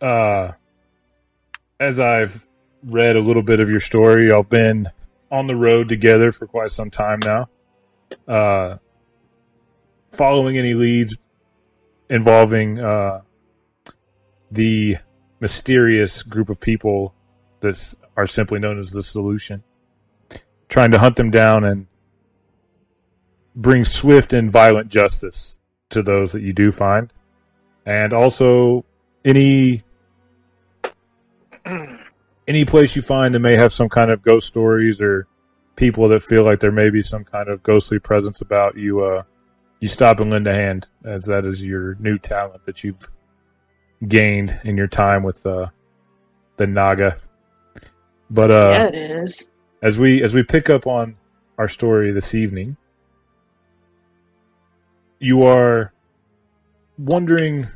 uh, as I've read a little bit of your story, y'all been on the road together for quite some time now. Uh, following any leads involving uh, the mysterious group of people that are simply known as the Solution, trying to hunt them down and bring swift and violent justice to those that you do find, and also any any place you find that may have some kind of ghost stories or people that feel like there may be some kind of ghostly presence about you. Uh, you stop and lend a hand, as that is your new talent that you've gained in your time with uh, the Naga. But uh, yeah, it is. As we as we pick up on our story this evening, you are wandering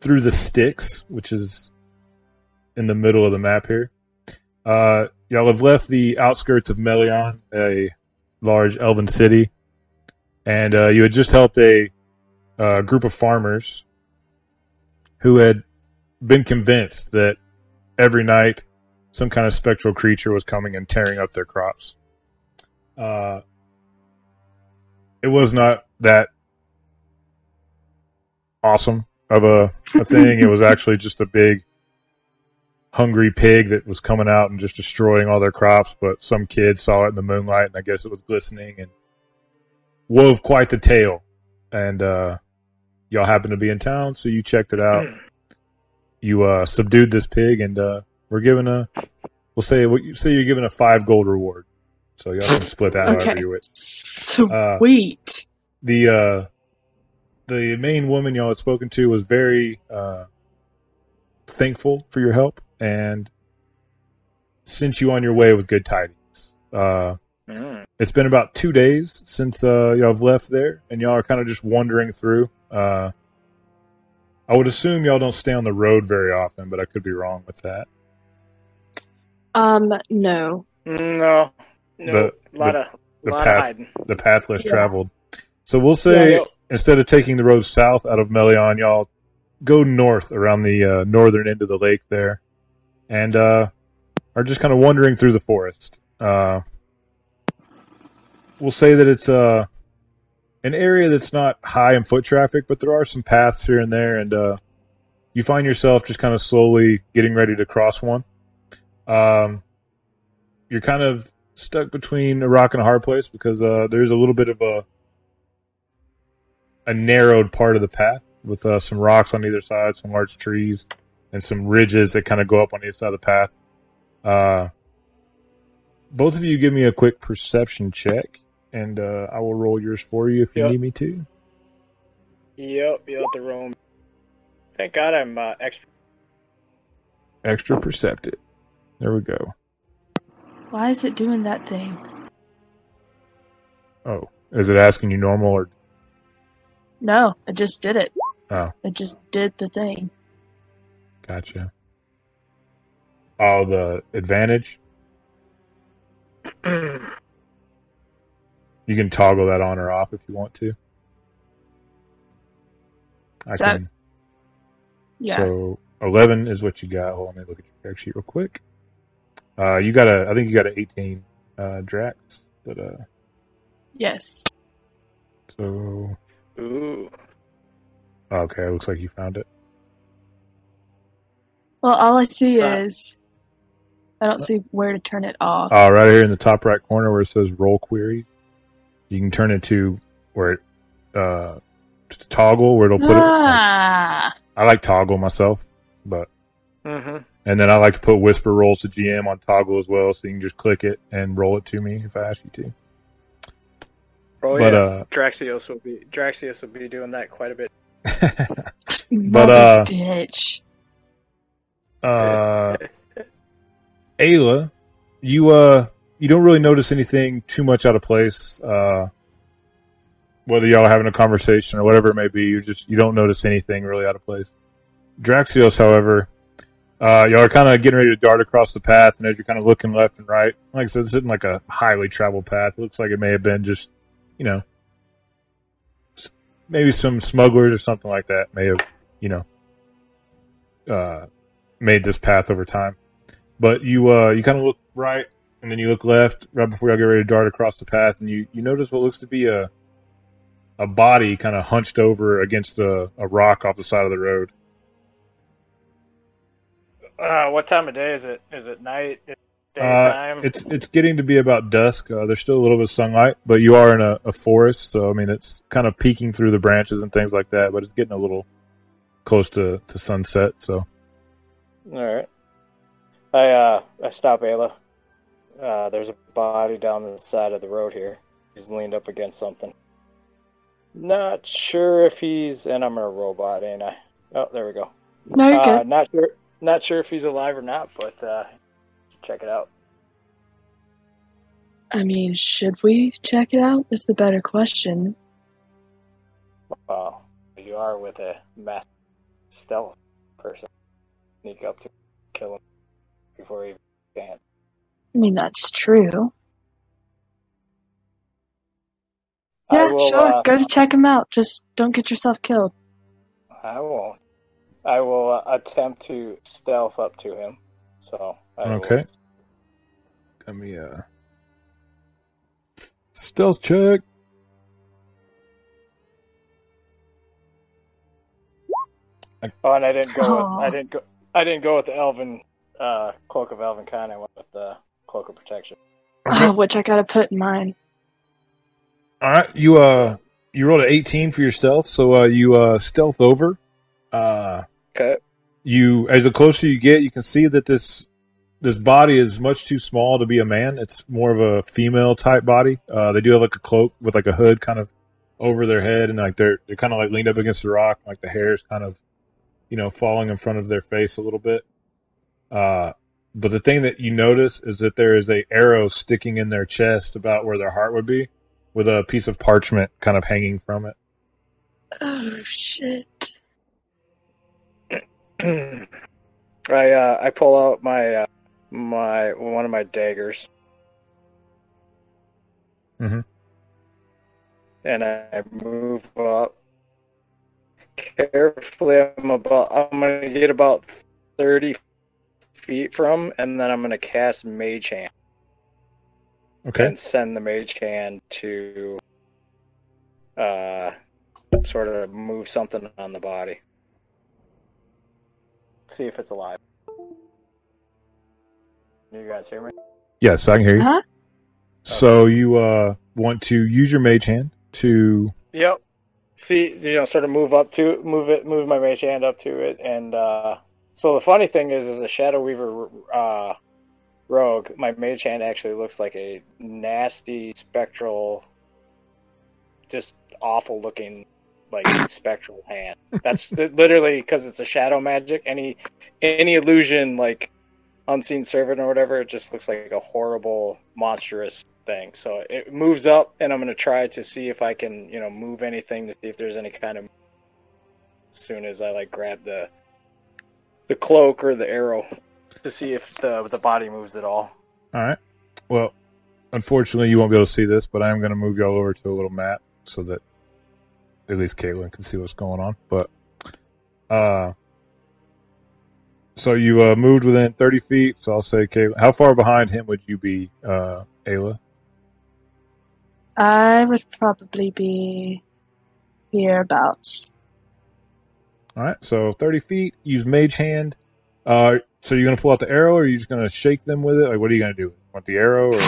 through the sticks, which is in the middle of the map here. Uh, y'all have left the outskirts of Melion, a large elven city, and uh, you had just helped a uh, group of farmers who had been convinced that every night some kind of spectral creature was coming and tearing up their crops. Uh, it was not that awesome of a, a thing. it was actually just a big hungry pig that was coming out and just destroying all their crops. But some kid saw it in the moonlight, and I guess it was glistening and wove quite the tale. And uh, y'all happened to be in town, so you checked it out. You uh, subdued this pig, and uh, we're giving a we'll say say you're giving a five gold reward. So y'all can split that Okay. however you wish. Sweet. the uh the main woman y'all had spoken to was very uh thankful for your help and sent you on your way with good tidings uh Mm. it's been about two days since uh y'all have left there and y'all are kind of just wandering through uh i would assume y'all don't stay on the road very often but i could be wrong with that um, no. No, no, The- a lot the- of the lot path- of hiding. the path less Yeah. traveled. So we'll say Yes. instead of taking the road south out of Melion, y'all go north around the uh, northern end of the lake there, and uh, are just kind of wandering through the forest. Uh, we'll say that it's uh, an area that's not high in foot traffic, but there are some paths here and there, and uh, you find yourself just kind of slowly getting ready to cross one. Um, you're kind of stuck between a rock and a hard place because uh, there's a little bit of a a narrowed part of the path with uh, some rocks on either side, some large trees, and some ridges that kind of go up on either side of the path. Uh, both of you give me a quick perception check, and uh, I will roll yours for you if you Yep. need me to. Yep, yep, the roam. Thank God I'm uh, extra. Extra perceptive. There we go. Why is it doing that thing? Oh, is it asking you normal or? No, I just did it. Oh. It just did the thing. Gotcha. Oh, the advantage. You can toggle that on or off if you want to. I So- can. Yeah. So eleven is what you got. Hold on, let me look at your character sheet real quick. Uh, you got a. I think you got an eighteen, uh, Drax. But uh, yes. so Ooh. okay, it looks like you found it. Well, all I see Uh, is I don't see where to turn it off. Uh, right here in the top right corner where it says roll queries, you can turn it to where it uh, to toggle where it'll put it. ah, I like toggle myself, but Mm-hmm. and then I like to put whisper rolls to GM on toggle as well, so you can just click it and roll it to me if I ask you to. Oh but yeah, uh, Draxios will be Draxios will be doing that quite a bit. mother uh, bitch. uh, Ayla, you uh, you don't really notice anything too much out of place. Uh, whether y'all are having a conversation or whatever it may be, you just you don't notice anything really out of place. Draxios, however, uh, y'all are kind of getting ready to dart across the path, and as you're kind of looking left and right, like I said, this isn't like a highly traveled path. It looks like it may have been just, you know, maybe some smugglers or something like that may have, you know, uh, made this path over time. But you uh, you kind of look right, and then you look left right before y'all get ready to dart across the path, and you you notice what looks to be a a body kind of hunched over against a, a rock off the side of the road. Uh, what time of day is it? Is it night? Is Uh, it's it's getting to be about dusk. Uh, there's still a little bit of sunlight, but you are in a, a forest, so I mean it's kind of peeking through the branches and things like that. But it's getting a little close to, to sunset. So All right. I uh I stop Ayla. Uh, there's a body down the side of the road here. He's leaned up against something. Not sure if he's and I'm a robot, ain't I? Oh, there we go. No, you're Uh, good. not sure. Not sure if he's alive or not, but uh, check it out. I mean, should we check it out? Is the better question. Wow, you are with a mass stealth person. Sneak up to kill him before he can. I mean, that's true. I Yeah, will, sure. uh, Go to check him out. Just don't get yourself killed. I won't. I will uh, attempt to stealth up to him. So I will- Okay. let me uh stealth check. Oh, and I didn't go. With, I didn't go. I didn't go with the Elven uh, cloak of Elven kind. I went with the cloak of protection. Okay. Oh, which I gotta put in mine. All right, you uh you rolled an 18 for your stealth, so uh you uh stealth over. Uh Okay. You as the closer you get, you can see that this this body is much too small to be a man. It's more of a female type body. Uh they do have like a cloak with like a hood kind of over their head and like they're they're kind of like leaned up against the rock, like the hair is kind of you know falling in front of their face a little bit. Uh but the thing that you notice is that there is a arrow sticking in their chest about where their heart would be with a piece of parchment kind of hanging from it. Oh shit! I uh, I pull out my uh, my one of my daggers. Mm-hmm. And I move up carefully. I'm about. I'm gonna get about thirty feet from, and then I'm gonna cast Mage Hand Okay. and send the Mage Hand to uh sort of move something on the body. See if it's alive. Can You guys hear me? Yes, I can hear you. Huh? So you uh, want to use your mage hand to Yep. See, you know, sort of move up to move it, move my mage hand up to it, and uh, so the funny thing is, as a Shadow Weaver uh, rogue, my mage hand actually looks like a nasty spectral, just awful looking, like spectral hand. That's literally because it's a shadow magic. Any any illusion like unseen servant or whatever, it just looks like a horrible, monstrous thing. So it moves up, and I'm gonna try to see if I can, you know, move anything to see if there's any kind of. As soon as I like grab the the cloak or the arrow, to see if the the body moves at all. All right. Well, unfortunately, you won't be able to see this, but I am going to move y'all over to a little map so that at least Caitlin can see what's going on. But, uh, so you uh, moved within 30 feet. So I'll say, Caitlin, how far behind him would you be, uh, Ayla? I would probably be hereabouts. All right. So 30 feet, use mage hand. Uh, so you're going to pull out the arrow or are you just going to shake them with it? Like, what are you going to do? Want the arrow or?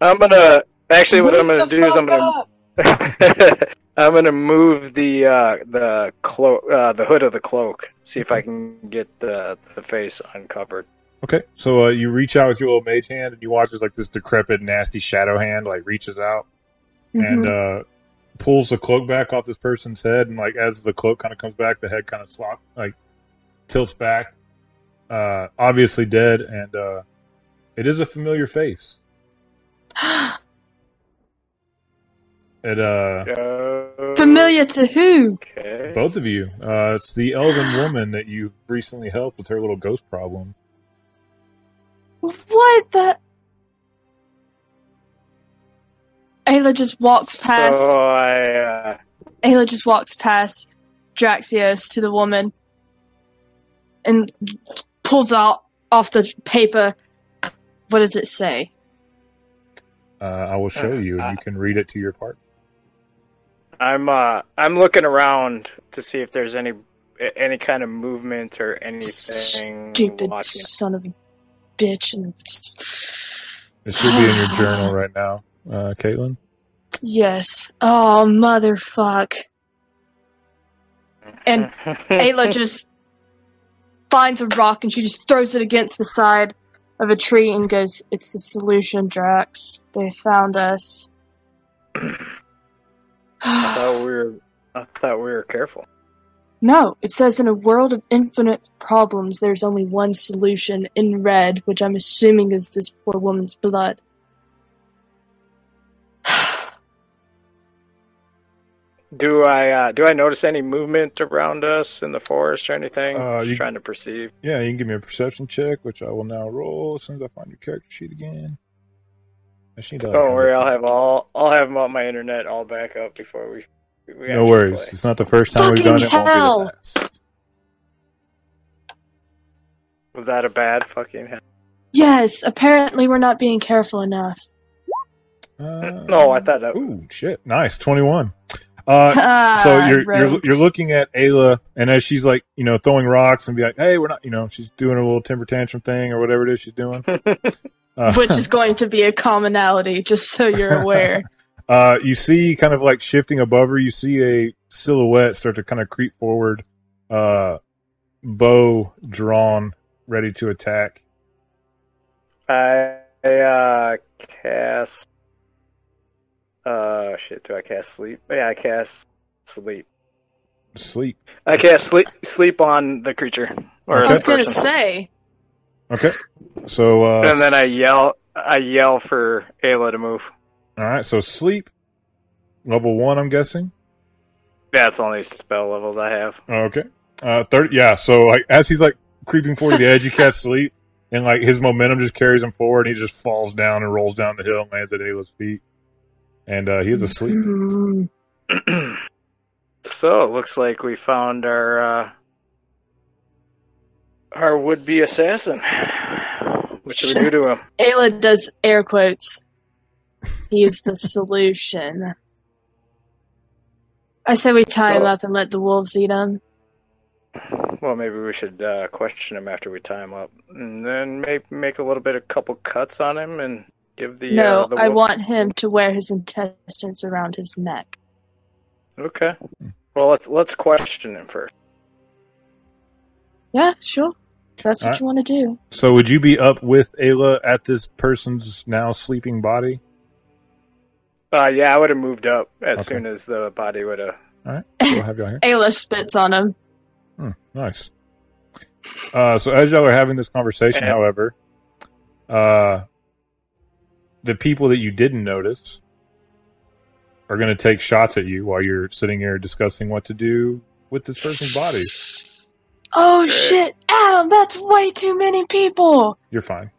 I'm gonna actually what I'm gonna do is I'm gonna up! I'm gonna move the uh, the cloak uh, the hood of the cloak. See if I can get the the face uncovered. Okay, so uh, you reach out with your little mage hand, and you watch as like this decrepit, nasty shadow hand like reaches out and Mhm. uh, pulls the cloak back off this person's head, and like as the cloak kind of comes back, the head kind of slop like tilts back, uh, obviously dead, and uh, it is a familiar face. It uh, Uh, Familiar to who? Okay. both of you, uh, it's the elven woman that you recently helped with her little ghost problem. What the? Ayla just walks past. So I uh, Ayla just walks past Draxios to the woman. and pulls out off the paper. What does it say? Uh, I will show you, and you can read it to your part. I'm uh I'm looking around to see if there's any any kind of movement or anything. Stupid watching. son of a bitch. It should be in your journal right now, uh, Caitlin. yes. Oh motherfuck. And Ayla just finds a rock and she just throws it against the side of a tree and goes, "It's the solution, Drax. They found us." I thought we were I thought we were careful. No, it says in a world of infinite problems, there's only one solution in red, which I'm assuming is this poor woman's blood. Do I uh, do I notice any movement around us in the forest or anything? Uh, Just you- trying to perceive. Yeah, you can give me a perception check, which I will now roll as soon as I find your character sheet again. I just like, Don't worry, I'll have all I'll have them on my internet all back up before we. we No worries. play. It's not the first time we've Fucking done it. Won't be hell. the last. Was that a bad fucking? hell? Yes, apparently we're not being careful enough. Uh, No, I thought that. Ooh, shit! Nice, twenty-one. Uh, Ah, so you're, you're you're looking at Ayla, and as she's like, you know, throwing rocks and be like, "Hey, we're not," you know, she's doing a little temper tantrum thing or whatever it is she's doing. Uh, Which is going to be a commonality, just so you're aware. uh, you see, kind of like shifting above her, you see a silhouette start to kind of creep forward, uh, bow drawn, ready to attack. I uh cast. Uh, shit. Do I cast sleep? Yeah, I cast sleep. Sleep. I cast sleep sleep on the creature or Okay. I the was gonna person. say, Okay. So, uh, and then I yell. I yell for Ayla to move. all right. So sleep, level one, I'm guessing. Yeah, that's only spell levels I have. Okay. Uh, thirty. Yeah. So like as he's like creeping forward to the edge, he casts sleep, and like his momentum just carries him forward, and he just falls down and rolls down the hill and lands at Ayla's feet, and uh, he is asleep. so it looks like we found our uh, our would-be assassin. What should we do to him? Ayla does air quotes. He is the solution. I say we tie him up and let the wolves eat him. Well, maybe we should uh, question him after we tie him up, and then make make a little bit of couple cuts on him and give the. no, uh, the I want him to wear his intestines around his neck. Okay. Well, let's let's question him first. Yeah, sure. If That's what Alright. you want to do. So would you be up with Ayla at this person's now sleeping body? Uh, yeah, I would have moved up as Okay. soon as the body would have. All right. We'll have y'all here. Ayla spits on him. Hmm, nice. Uh, so as y'all are having this conversation, however, uh, the people that you didn't notice are going to take shots at you while you're sitting here discussing what to do with this person's body. Oh shit, Adam, that's way too many people. You're fine.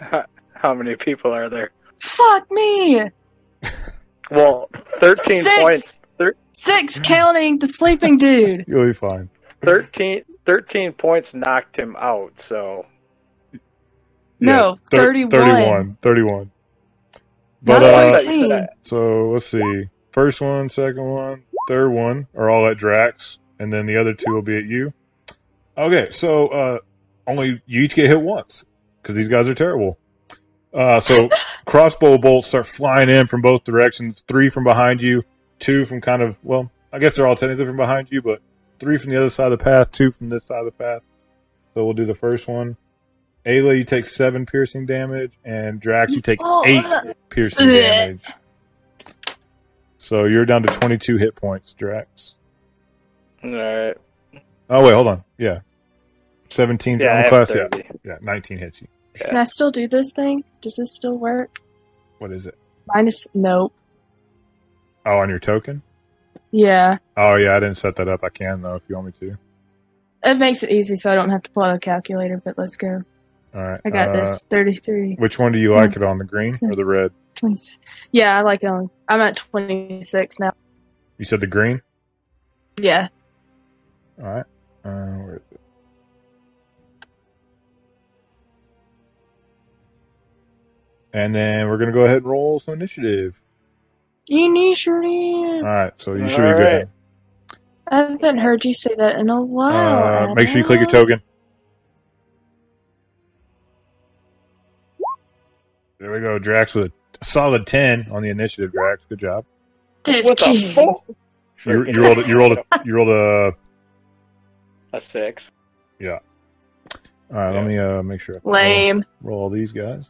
How many people are there? Fuck me. Well, thirteen Six. points. Thir- Six counting the sleeping dude. You'll be fine. 13, 13 points knocked him out. So No, thir- 31. 31. 31. Not But, uh, so let's see. First one, second one, third one are all at Drax, and then the other two will be at you. Okay, so uh, only you each get hit once because these guys are terrible. Uh, so crossbow bolts start flying in from both directions. Three from behind you, two from kind of well, I guess they're all technically from behind you, but three from the other side of the path, two from this side of the path. So we'll do the first one. Ayla, you take seven piercing damage, and Drax, you take Oh, eight uh, piercing bleh. damage. So you're down to 22 hit points, Drax. all right. Oh wait, hold on. Yeah, 17 Yeah, I on class. Yeah, 30. yeah, 19 hits you. Can I still do this thing? Does this still work? What is it? Minus nope. Oh, on your token. Yeah. Oh yeah, I didn't set that up. I can though if you want me to. It makes it easy so I don't have to pull out a calculator, but let's go. All right. I got uh, this. 33. Which one do you like 26. it on, the green or the red? Twenty-six. yeah, I like it on. I'm at 26 now. You said the green? Yeah. All right. Uh, where is it? And then we're going to go ahead and roll some initiative. Initiative. All right. So you should All be right. good. I haven't heard you say that in a while. Uh, make sure you click your token. There we go, Drax with a solid ten on the initiative. Drax, good job. What the Fifteen. fuck? You, you rolled. a- You rolled. A, you rolled a. a six. All right, let me uh make sure. I Lame. Roll all these guys.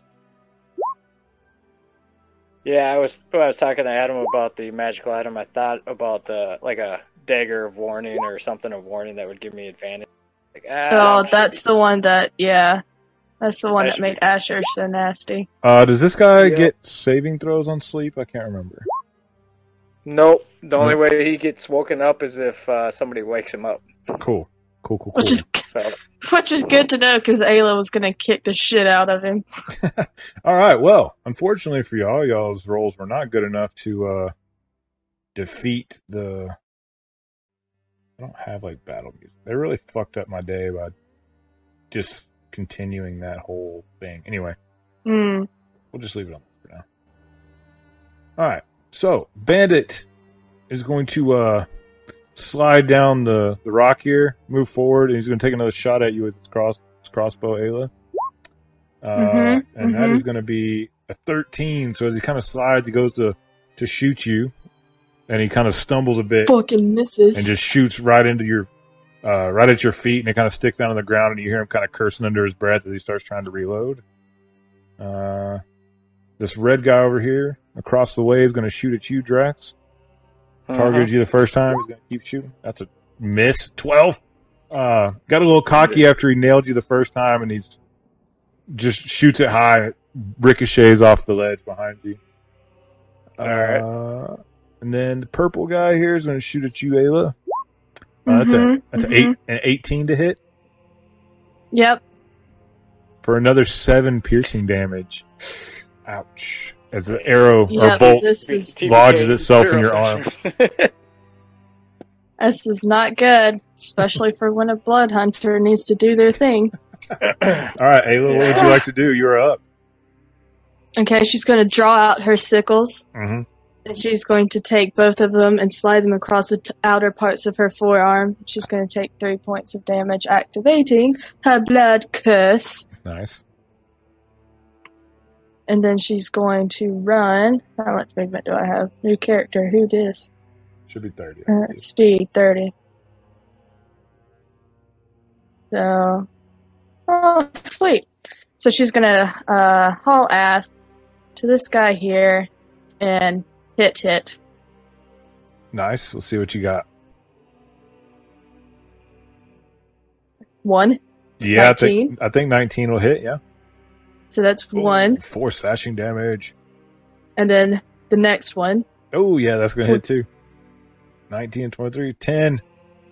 Yeah, I was when I was talking to Adam about the magical item. I thought about the like a dagger of warning or something of warning that would give me advantage. Like, ah, Oh, I'm that's the one that. Yeah, that's the one that made Asher so nasty. Uh, does this guy Yeah. get saving throws on sleep? I can't remember. Nope. The only way he gets woken up is if uh, somebody wakes him up. Cool, cool, cool, cool. Which is So which is good to know because Ayla was gonna kick the shit out of him. All right. Well, unfortunately for y'all, y'all's rolls were not good enough to uh defeat the. I don't have like battle music. They really fucked up my day by just continuing that whole thing. Anyway, Hmm. we'll just leave it on for now. All right. So, Bandit is going to uh slide down the the rock here, move forward, and he's going to take another shot at you with his cross his crossbow, Ayla. Uh, Mhm, and that mhm. is going to be a 13. So as he kind of slides, he goes to to shoot you, and he kind of stumbles a bit Fucking misses. and just shoots right into your uh, right at your feet, and it kind of sticks down on the ground, and you hear him kind of cursing under his breath as he starts trying to reload. Uh, this red guy over here across the way is going to shoot at you, Drax. Targeted you the first time. He's going to keep shooting. That's a miss. Twelve. Uh, got a little cocky after he nailed you the first time, and he's just shoots it high. Ricochets off the ledge behind you. All right. Uh, and then the purple guy here is going to shoot at you, Ayla. Uh, that's a Mhm, that's mhm. a eight an eighteen to hit Yep. for another seven piercing damage. Ouch! As the arrow or bolt This is lodges itself in your arm. this is not good, especially for when a blood hunter needs to do their thing. All right, Ayla, what would you like to do? You're up. Okay, she's going to draw out her sickles, hmm and she's going to take both of them and slide them across the t- outer parts of her forearm. She's going to take three points of damage, activating her blood curse. Nice. And then she's going to run. How much movement do I have? New character. Who this? Should be thirty. Uh, speed 30. So, oh, sweet. So she's gonna uh, haul ass to this guy here and hit hit. Nice. Let's see what you got. One. Yeah, I think I think nineteen will hit. Yeah. So that's one. Ooh, Four slashing damage. And then the next one. Oh yeah, that's gonna hit too. 19, 23, 10.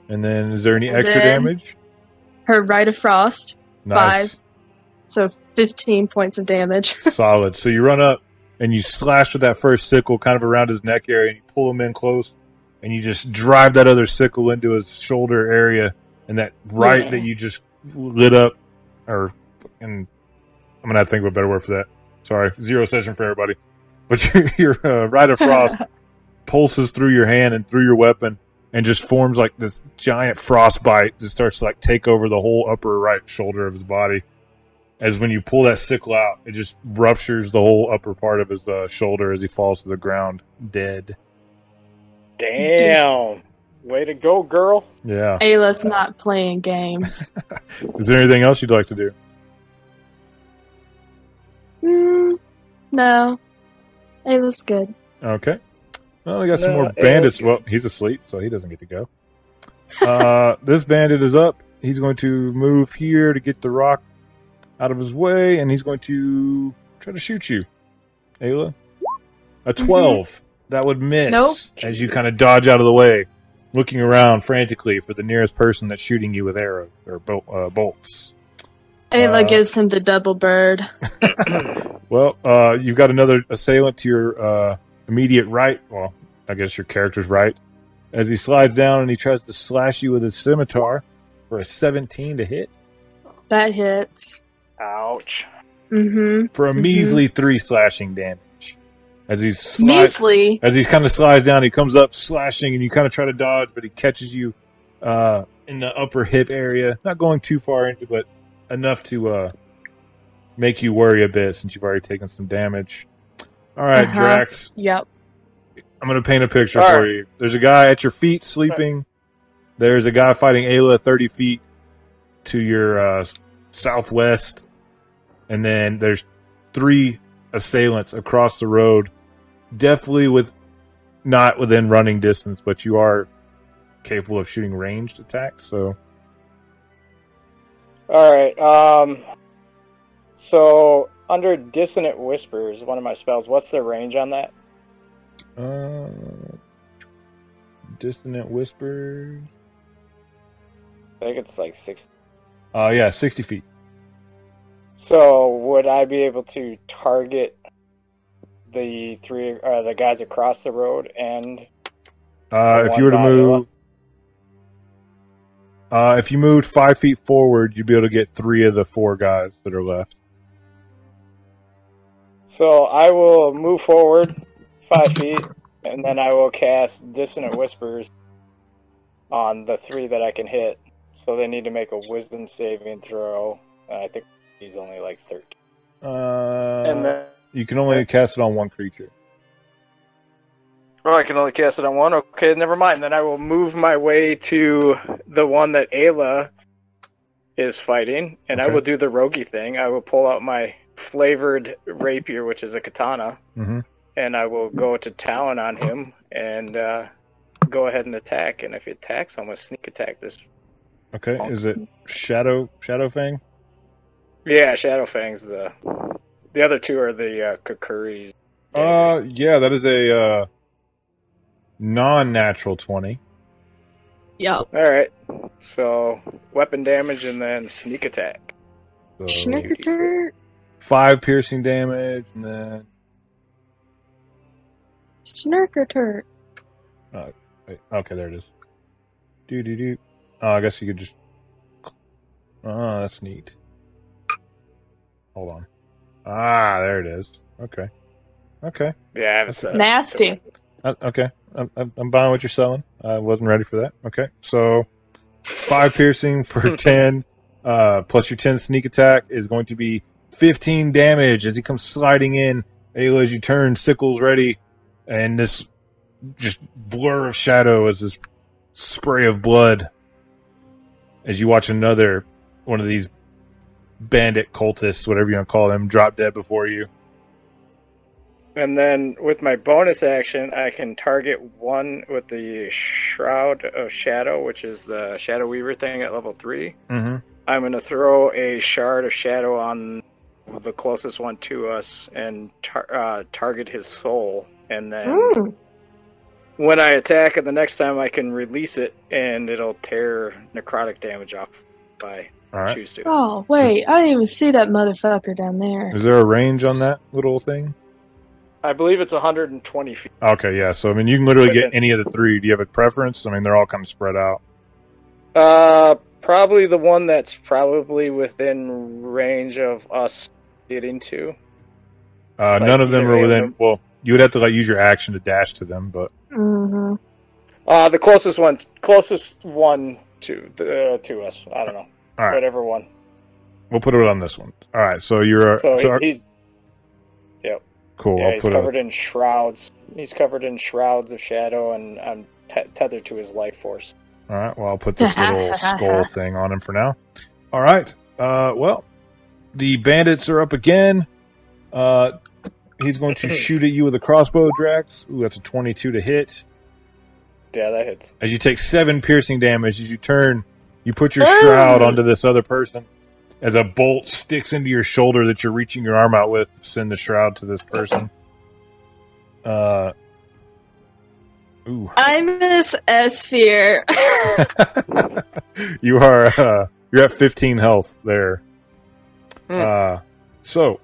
And then is there any And extra damage? Her Rite of Frost. Nice. So 15 points of damage. Solid. So you run up and you slash with that first sickle kind of around his neck area and you pull him in close and you just drive that other sickle into his shoulder area and that right Yeah. that you just lit up or and I'm gonna think of a better word for that. Sorry, zero session for everybody. But your your uh, rite of frost pulses through your hand and through your weapon and just forms like this giant frostbite that starts to like take over the whole upper right shoulder of his body. As when you pull that sickle out, it just ruptures the whole upper part of his uh, shoulder as he falls to the ground dead. Damn. Way to go, girl. Yeah. Ayla's not playing games. Is there anything else you'd like to do? mm, no. Ayla's good. Okay. Well, we got some more bandits. Well, he's asleep, so he doesn't get to go. uh, this bandit is up. He's going to move here to get the rock out of his way, and he's going to try to shoot you, Ayla. A 12. That would miss Nope. as you kind of dodge out of the way, looking around frantically for the nearest person that's shooting you with arrows or bol- uh, bolts. Ayla Uh, gives him the double bird. Well, uh, you've got another assailant to your uh, immediate right. Well, I guess your character's right. As he slides down and he tries to slash you with his scimitar for a 17 to hit. That hits. Ouch. Mm-hmm. for a Mhm. measly three slashing damage. As he's sli- Measly. as he kind of slides down, he comes up slashing, and you kind of try to dodge, but he catches you uh, in the upper hip area, not going too far into, but enough to uh, make you worry a bit since you've already taken some damage. All right, Uh-huh. Drax, Yep. I'm going to paint a picture All for right. you. There's a guy at your feet sleeping. There's a guy fighting Ayla 30 feet to your uh, southwest. And then there's three assailants across the road. Definitely with not within running distance, but you are capable of shooting ranged attacks. So All right. Um. So under dissonant whispers, one of my spells. What's the range on that? uh, dissonant whispers. I think it's like six. Uh, yeah, 60 feet. So would I be able to target the three, uh, the guys across the road and Uh, if you were to move, uh, if you moved five feet forward, you'd be able to get three of the four guys that are left. So I will move forward five feet, and then I will cast Dissonant Whispers on the three that I can hit. So they need to make a Wisdom saving throw. I think he's only like thirteen. Uh, and then, you can only cast it on one creature. oh, I can only cast it on one. Okay, never mind. Then I will move my way to the one that Ayla is fighting, and I will do the roguey thing. I will pull out my flavored rapier, which is a katana. hmm and I will go to Talon on him and uh, go ahead and attack. And if he attacks, I'm gonna sneak attack this. Okay, is it Shadow Shadow Fang? Yeah, Shadowfang's the. The other two are the uh, Kakuris. Uh, yeah, that is a uh, non-natural twenty. Yep. All right. So weapon damage and then sneak attack. So Schnickerter. five piercing damage, and then Snurkerter. wait, okay, there it is. Do do do. Oh, I guess you could just. Oh, that's neat. Hold on. Ah, there it is. Okay. Okay. Yeah, I haven't That's said. Nasty. Uh, okay, I'm, I'm I'm buying what you're selling. I wasn't ready for that. Okay, so five piercing for ten, uh, plus your ten sneak attack is going to be fifteen damage as he comes sliding in. Ayla, as you turn, sickles ready, and this just blur of shadow as this spray of blood. As you watch another one of these bandit cultists, whatever you want to call them, drop dead before you. And then with my bonus action, I can target one with the Shroud of Shadow, which is the Shadow Weaver thing at level three. Mm-hmm. I'm going to throw a shard of shadow on the closest one to us and tar- uh, target his soul. And then Mm. when I attack it the next time, I can release it and it'll tear necrotic damage off if I All right. choose to. Oh, wait. I didn't even see that motherfucker down there. Is there a range on that little thing? I believe it's 120 feet. Okay, yeah. So I mean, you can literally get any of the three. Do you have a preference? I mean, they're all kind of spread out. Uh, probably the one that's probably within range of us getting to. Uh, Like none of them are within. them. Well, you would have to like use your action to dash to them, but Mm-hmm. Uh, the closest one, closest one to uh, to us. I don't know. All right. Whatever one. we'll put it on this one. All right. So you're So so, he, he's cool. yeah, I'll he's put covered a, in shrouds. He's covered in shrouds of shadow, and I'm te- tethered to his life force. all right. Well, I'll put this little skull thing on him for now. All right. Uh, well, the bandits are up again. Uh, he's going to shoot at you with a crossbow, Drax. Ooh, that's a twenty-two to hit. Yeah, that hits. as you take seven piercing damage as you turn you put your shroud onto this other person as a bolt sticks into your shoulder that you're reaching your arm out with send the shroud to this person uh ooh I miss S-Sphere. you are uh you're at 15 health there Hmm. uh so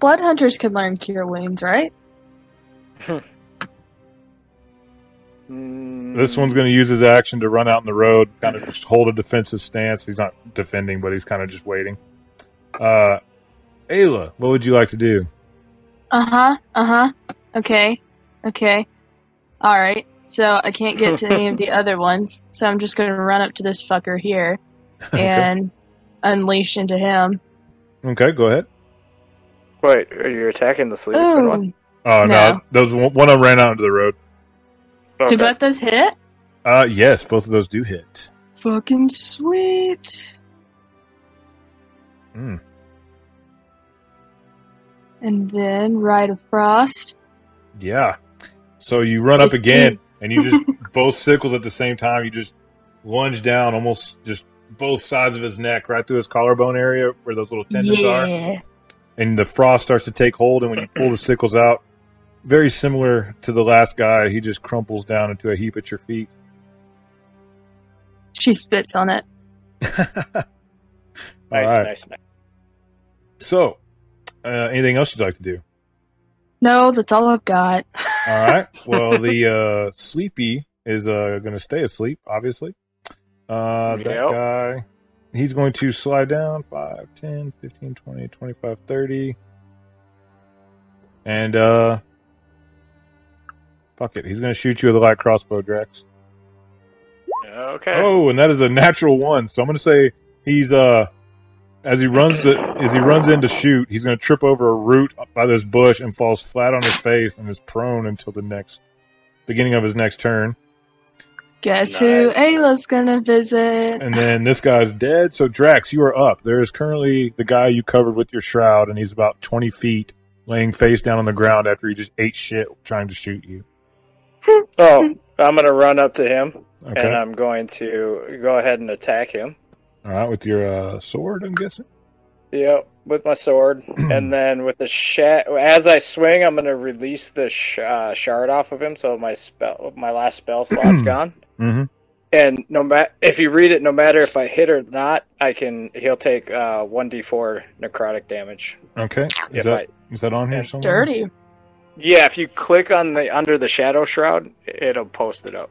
Blood hunters can learn cure wounds, right? Mm, this one's going to use his action to run out in the road kind of just hold a defensive stance he's not defending but he's kind of just waiting uh Ayla, what would you like to do? Uh huh. Uh huh. Okay. Okay. All right. So I can't get to any of the other ones, so I'm just going to run up to this fucker here and unleash into him. Okay, go ahead. Wait, are you attacking the sleeping one? Oh no, No. those one one of them ran out into the road. Okay. Do both those hit? Uh, yes, both of those do hit. Fucking sweet. Mm. And then Rite of Frost. Yeah. So you run up again, and you just both sickles at the same time. You just lunge down, almost just both sides of his neck, right through his collarbone area where those little tendons are. And the frost starts to take hold, and when you pull the sickles out, very similar to the last guy, he just crumples down into a heap at your feet. She spits on it. Nice, Alright. nice, nice. So, uh, anything else you'd like to do? No, that's all I've got. All right. Well, the uh, sleepy is uh, going to stay asleep, obviously. Uh, that Yep. guy, he's going to slide down 5, 10, 15, 20, 25, 30. And, uh, fuck it. He's going to shoot you with a light crossbow, Drex. Okay. Oh, and that is a natural one. So I'm going to say he's, uh, as he runs to, as he runs in to shoot, he's going to trip over a root by this bush and falls flat on his face and is prone until the next beginning of his next turn. Guess who Ayla's gonna visit? And then this guy's dead. So Drax, you are up. There is currently the guy you covered with your shroud, and he's about 20 feet, laying face down on the ground after he just ate shit trying to shoot you. Oh, I'm gonna run up to him Okay. and I'm going to go ahead and attack him. All right, with your uh, sword, I'm guessing. Yep, with my sword, and then with the shat. As I swing, I'm gonna release the sh- uh, shard off of him, so my spell, my last spell slot's gone. Mm-hmm. And no matter if you read it, no matter if I hit or not, I can. He'll take uh, one d4 necrotic damage. Okay. Is If that I, is that on here somewhere? Dirty. Yeah, if you click on the under the shadow shroud, it'll post it up.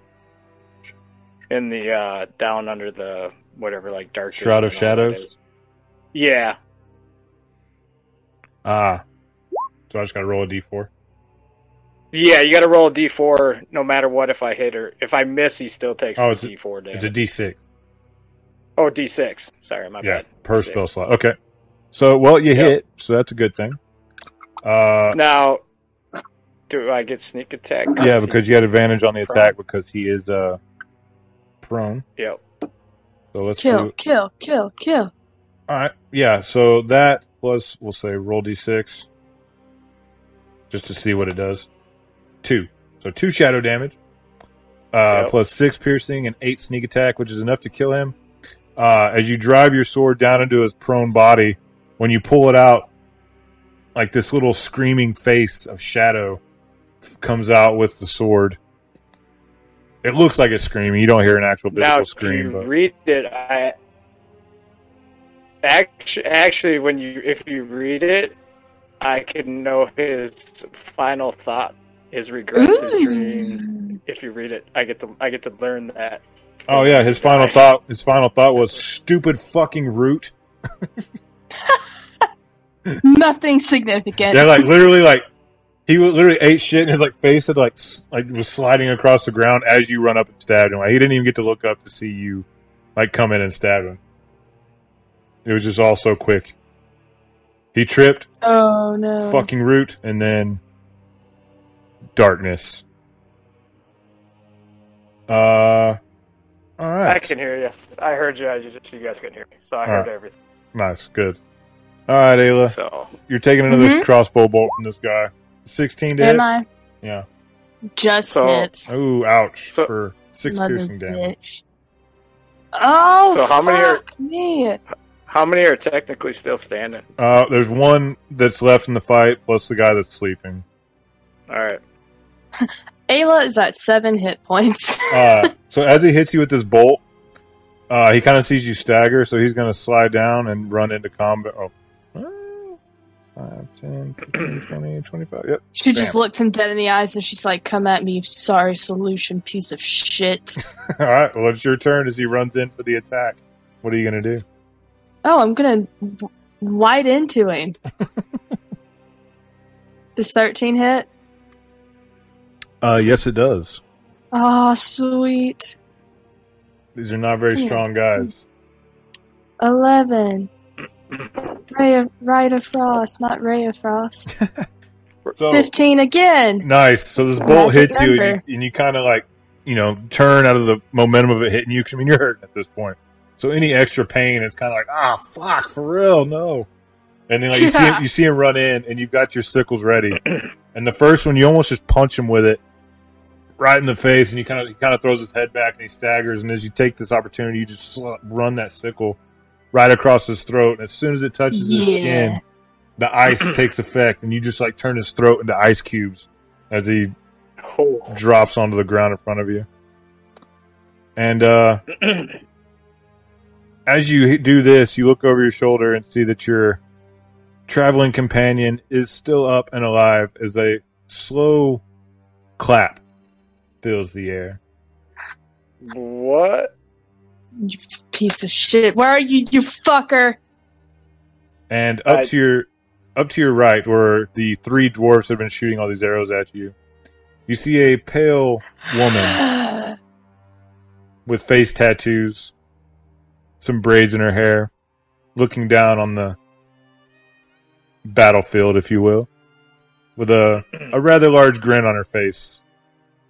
In the uh, down under the whatever like dark Shroud of vision and all that Shadows? Yeah, Ah. So I just got to roll a d4. Yeah, you got to roll a d4 no matter what. If I hit or if I miss, he still takes Oh, the it's a- d4 damage. It's a d6. oh, d6. Sorry, my Yeah, bad. per D6. spell slot. Okay. So, well, you hit, so that's a good thing. Uh, Now, do I get sneak attack? yeah, because you had advantage on the Prone. attack because he is uh, prone. Yep. So let's Kill, do. kill, kill, kill. All right. Yeah. So that plus we'll say roll d6, just to see what it does. Two. So two shadow damage, uh, Yep. plus six piercing and eight sneak attack, which is enough to kill him. Uh, as you drive your sword down into his prone body, when you pull it out, like this little screaming face of shadow f- comes out with the sword. It looks like it's screaming. You don't hear an actual Now, physical if scream, you but read it, I actually, actually, when you if you read it, I can know his final thought, his regrets, his dreams. Ooh. If you read it, I get to I get to learn that. Oh yeah, his final thought. His final thought was "stupid fucking root." Nothing significant. Yeah, like literally, like he literally ate shit, and his like face had like like was sliding across the ground as you run up and stabbed him. Like he didn't even get to look up to see you like come in and stab him. It was just all so quick. He tripped, oh no. fucking root, and then darkness. Uh, all I can hear you. I heard you. I just you guys couldn't hear me, so I All heard right. everything. nice, good. All right, Ayla, So you're taking another Mhm. crossbow bolt from this guy. Sixteen to hit. Am I? Yeah. Just So- hits. Ooh, ouch So- for six Mother piercing damage. bitch. Oh, So how many are- fuck me. how many are technically still standing? Uh, there's one that's left in the fight, plus the guy that's sleeping. All right. Ayla is at seven hit points. Uh, so as he hits you with this bolt, uh, he kind of sees you stagger, so he's going to slide down and run into combat. Oh, 5, 10, 15, 20, 25. Yep. she just Bam. looks him dead in the eyes and she's like, Come at me, you sorry solution piece of shit. All right. Well, it's your turn as he runs in for the attack. What are you going to do? oh, I'm gonna light into him. Does 13 hit? Uh, yes, it does. Oh, sweet. These are not very Yeah. strong guys. 11. Ray of, Rite of Frost, not Ray of Frost. So 15 again. nice. So this It's a bolt hits you, and you, and you kind of like, you know, turn out of the momentum of it hitting you. 'cause, I mean, you're hurting at this point. So any extra pain is kind of like, ah, fuck, for real, no. And then like you see him, you see him run in, and you've got your sickles ready. and the first one, you almost just punch him with it right in the face, and you kind of he kind of throws his head back and he staggers. And as you take this opportunity, you just run that sickle right across his throat. And as soon as it touches his skin, the ice takes effect, and you just like turn his throat into ice cubes as he Oh. drops onto the ground in front of you. And uh, as you do this, you look over your shoulder and see that your traveling companion is still up and alive as a slow clap fills the air. what? You piece of shit. Where are you, you fucker? And up I- to your up to your right, where the three dwarfs have been shooting all these arrows at you, you see a pale woman with face tattoos, some braids in her hair, looking down on the battlefield, if you will, with a, hmm. a rather large grin on her face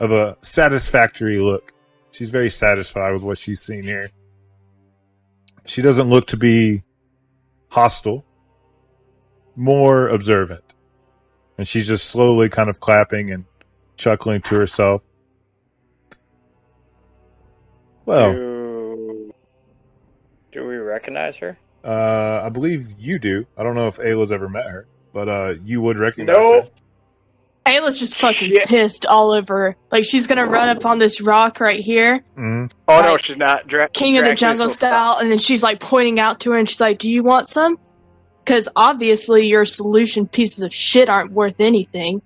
of a satisfactory look. She's very satisfied with what she's seen here. She doesn't look to be hostile, more observant. And she's just slowly kind of clapping and chuckling to herself. Well, do, do we recognize her? Uh, I believe you do. I don't know if Ayla's ever met her, but uh, you would recognize No. her. Ayla's just fucking Shit. pissed all over. Like she's gonna run up on this rock right here, Mhm. Oh no, she's not. Dra- King of the Jungle so- style, and then she's like pointing out to her, and she's like, "Do you want some?" Because obviously your solution pieces of shit aren't worth anything.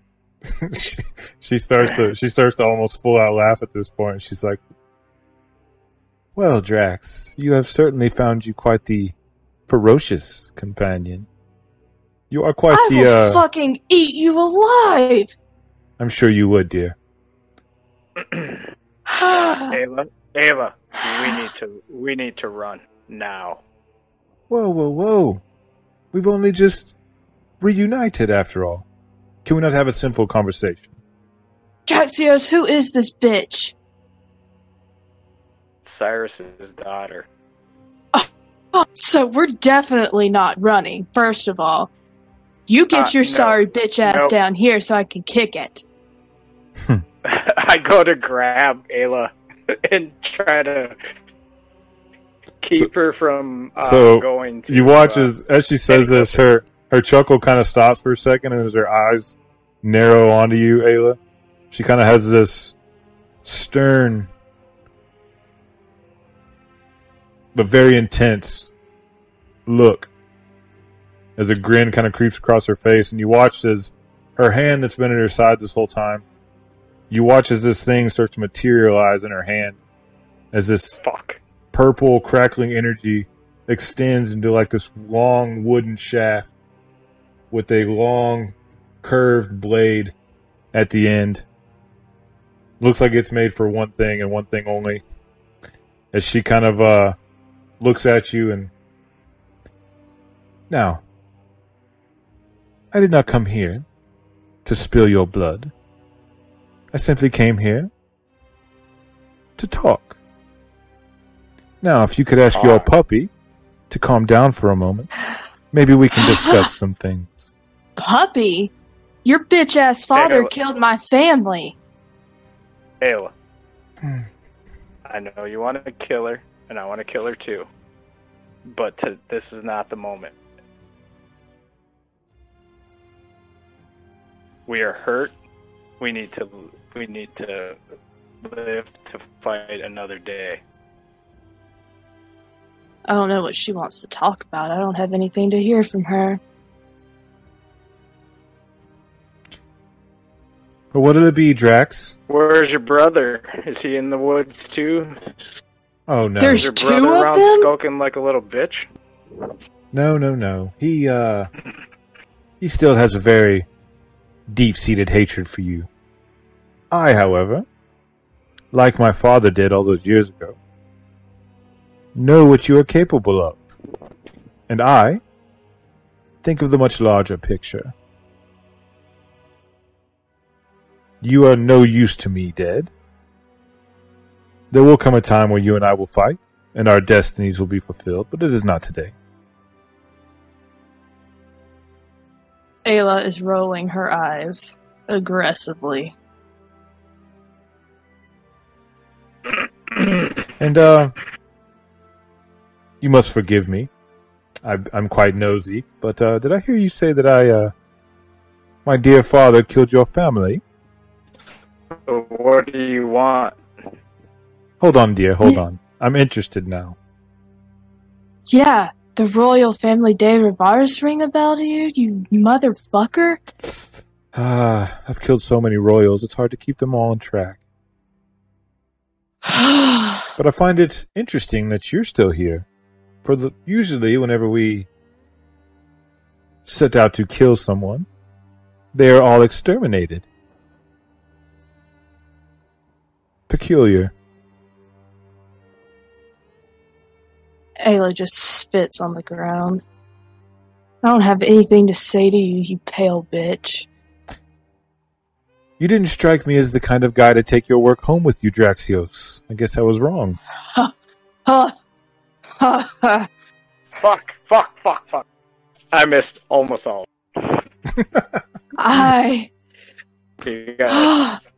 she, she starts to she starts to almost full out laugh at this point. She's like, "Well, Drax, you have certainly found you quite the ferocious companion. You are quite I the. will Uh, fucking eat you alive. I'm sure you would, dear. Ava, Ayla, we need to. We need to run now. Whoa, whoa, whoa! We've only just reunited, after all. Can we not have a simple conversation?" Draxios, who is this bitch? Cyrus's daughter. Oh, so we're definitely not running. First of all, you get Uh, your no. sorry bitch ass Nope. down here so I can kick it. I go to grab Ayla and try to keep her from uh, so going. To, You watch uh, as as she says this, her her chuckle kind of stops for a second, and as her eyes narrow onto you, Ayla, she kind of has this stern but very intense look as a grin kind of creeps across her face, and you watch as her hand that's been at her side this whole time. You watch as this thing starts to materialize in her hand, as this fuck. purple crackling energy extends into like this long wooden shaft with a long curved blade at the end. Looks like it's made for one thing and one thing only. As she kind of uh looks at you and now I did not come here to spill your blood. I simply came here to talk. Now, if you could ask your puppy to calm down for a moment, maybe we can discuss some things. Puppy, your bitch ass father Ayla. killed my family. Ayla. Hmm. I know you want to kill her, and I want to kill her too. But to, this is not the moment. We are hurt. We need to. We need to live to fight another day. I don't know what she wants to talk about. I don't have anything to hear from her. But what'll it be, Drax? Where's your brother? Is he in the woods too? Oh no. There's- Is your two brother of around them? skulking like a little bitch? No, no, no. He, uh, he still has a very deep seated hatred for you. I, however, like my father did all those years ago, know what you are capable of. And I think of the much larger picture. You are no use to me, dead. There will come a time where you and I will fight, and our destinies will be fulfilled, but it is not today. Ayla is rolling her eyes aggressively. And uh, you must forgive me. I, I'm quite nosy, but uh, did I hear you say that I, uh, my dear father, killed your family? What do you want? Hold on, dear. Hold on. I'm interested now. Yeah, the royal family de Rivars ring a bell to you, you motherfucker? Ah, I've killed so many royals. It's hard to keep them all on track. But I find it interesting that you're still here. For the usually, whenever we set out to kill someone, they are all exterminated. Peculiar. Ayla just spits on the ground. I don't have anything to say to you, you pale bitch. You didn't strike me as the kind of guy to take your work home with you, Draxios. I guess I was wrong. Ha ha ha. Fuck, fuck, fuck, fuck. I missed almost all. I.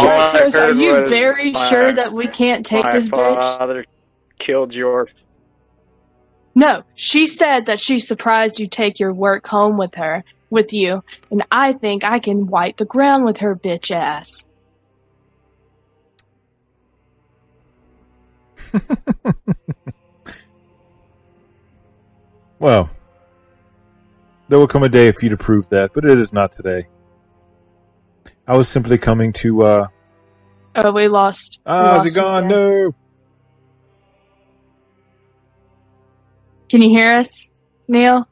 You guys, all I Draxios, are you very my- sure that we can't take my this bitch? father killed your. No, she said that she's surprised you take your work home with her, with you, and I think I can wipe the ground with her bitch ass. Well, there will come a day for you to prove that, but it is not today. I was simply coming to, uh, Oh, we lost. we ah, lost is he gone? again. No! Can you hear us, Neil?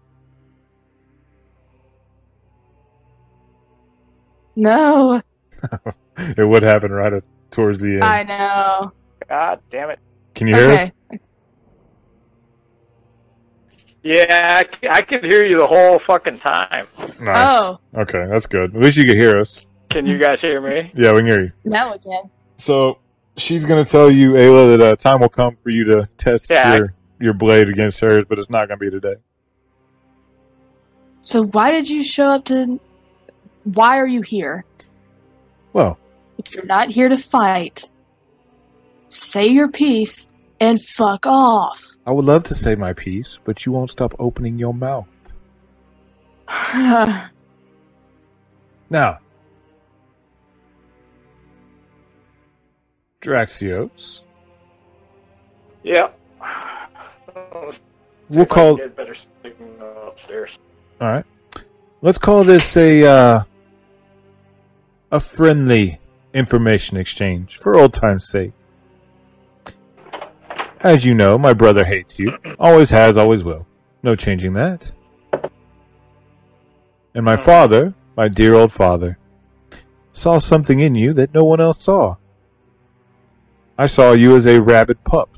No, It would happen right at, towards the end. I know. God damn it. Can you hear okay. us? Yeah, I could hear you the whole fucking time. Nice. Oh, Okay, that's good. At least you can hear us. Can you guys hear me? Yeah, we can hear you. now again. So she's going to tell you, Ayla, that uh, time will come for you to test Yeah. your your blade against hers, but it's not going to be today. So why did you show up to? Why are you here? Well, If you're not here to fight, say your piece and fuck off. I would love to say my piece, but you won't stop opening your mouth. Now, Draxios, Yep. we'll call. Better signal upstairs. All right, let's call this a uh, a friendly information exchange for old time's sake. As you know, my brother hates you. Always has, always will. No changing that. And my father, my dear old father, saw something in you that no one else saw. I saw you as a rabid pup,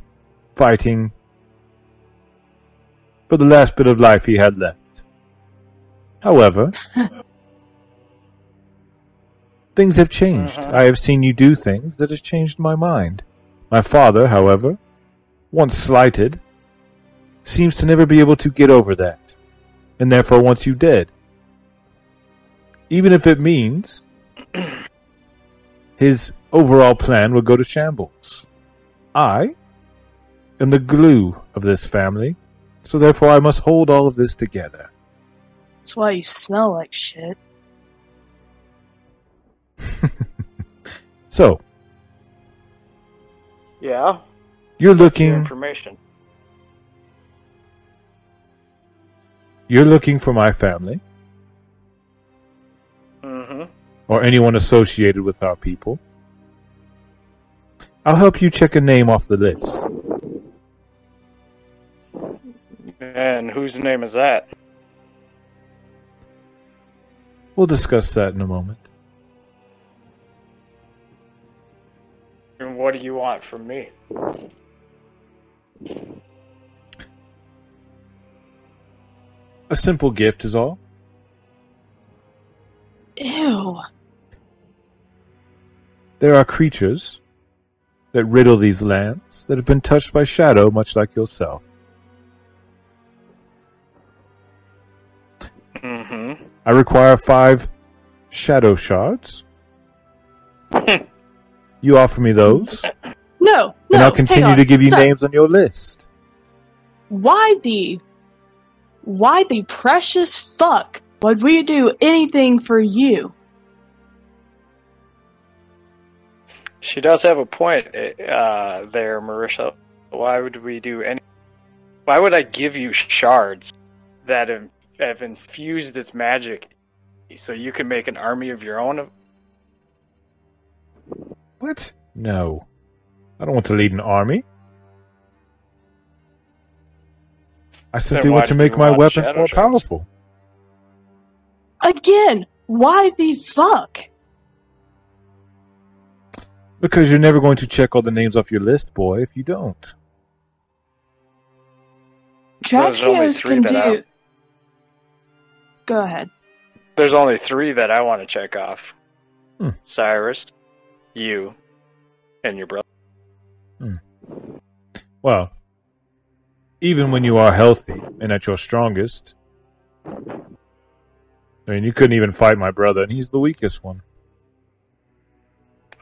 fighting for the last bit of life he had left. However, things have changed. Mhm. I have seen you do things that has changed my mind. My father, however, once slighted, seems to never be able to get over that, and therefore wants you dead. Even if it means his overall plan will go to shambles. I am the glue of this family, so therefore I must hold all of this together. That's why you smell like shit. So, Yeah. you're Your looking information. you're looking for my family Mm-hmm. or anyone associated with our people. I'll help you check a name off the list. And whose name is that? We'll discuss that in a moment. And what do you want from me? A simple gift is all. Ew. There are creatures that riddle these lands that have been touched by shadow, much like yourself. Mm-hmm. I require five shadow shards. you offer me those, No, no. and I'll hang continue on, to give you stop. names on your list. Why the, why the precious fuck would we do anything for you? She does have a point uh, there, Marisha. Why would we do any? Why would I give you shards that have, have infused its magic, so you can make an army of your own? What? No. I don't want to lead an army. I simply want to make my want weapons more shards? powerful. Again, why the fuck? Because you're never going to check all the names off your list, boy, if you don't. There's only Draxios can do. I- Go ahead. There's only three that I want to check off: Hmm. Cyrus, you, and your brother. Well, even when you are healthy and at your strongest, I mean, you couldn't even fight my brother, and he's the weakest one.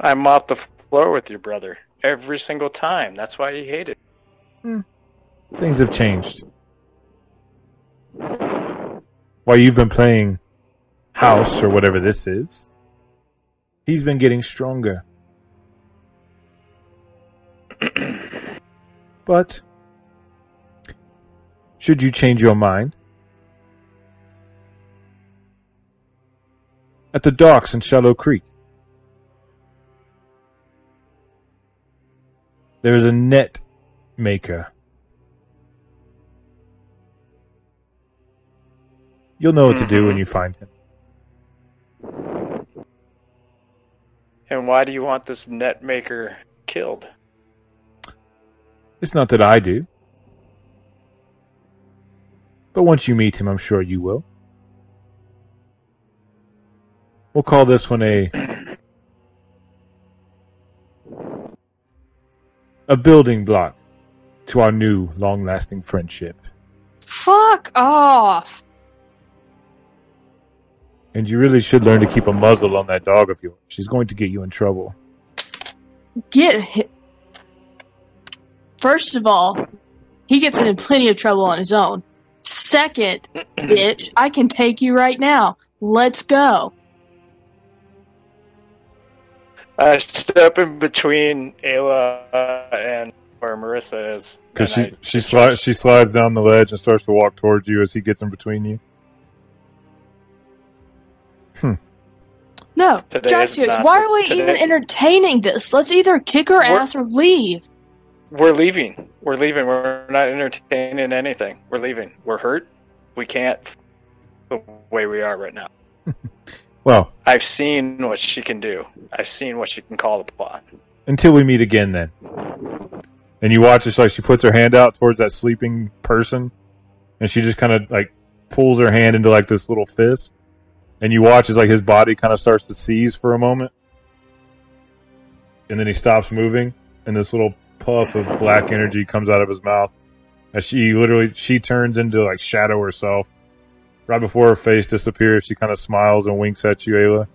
I mopped the floor with your brother every single time. That's why he hated. Hmm. Things have changed. While you've been playing house or whatever this is, he's been getting stronger. but should you change your mind, at the docks in Shallow Creek, there is a net maker. You'll know what to do when Mhm. you find him. And why do you want this net maker killed? It's not that I do. But once you meet him, I'm sure you will. We'll call this one a. a building block to our new long lasting friendship. Fuck off. And you really should learn to keep a muzzle on that dog of yours. She's going to get you in trouble. Get hit. First of all, he gets in plenty of trouble on his own. Second, bitch, I can take you right now. Let's go. I step in between Ayla and where Marissa is. Because she, I- she, slides, she slides down the ledge and starts to walk towards you as he gets in between you. Hmm. No, Today is Jaxios, not why are we today- even entertaining this? Let's either kick her We're- ass or leave. We're leaving. We're leaving. We're not entertaining anything. We're leaving. We're hurt. We can't the way we are right now. Well, I've seen what she can do. I've seen what she can call upon. until we meet again, then. And you watch as like she puts her hand out towards that sleeping person, and she just kind of like pulls her hand into like this little fist, and you watch as like his body kind of starts to seize for a moment, and then he stops moving, and this little puff of black energy comes out of his mouth as she literally she turns into like shadow herself. Right before her face disappears, she kind of smiles and winks at you, Ayla.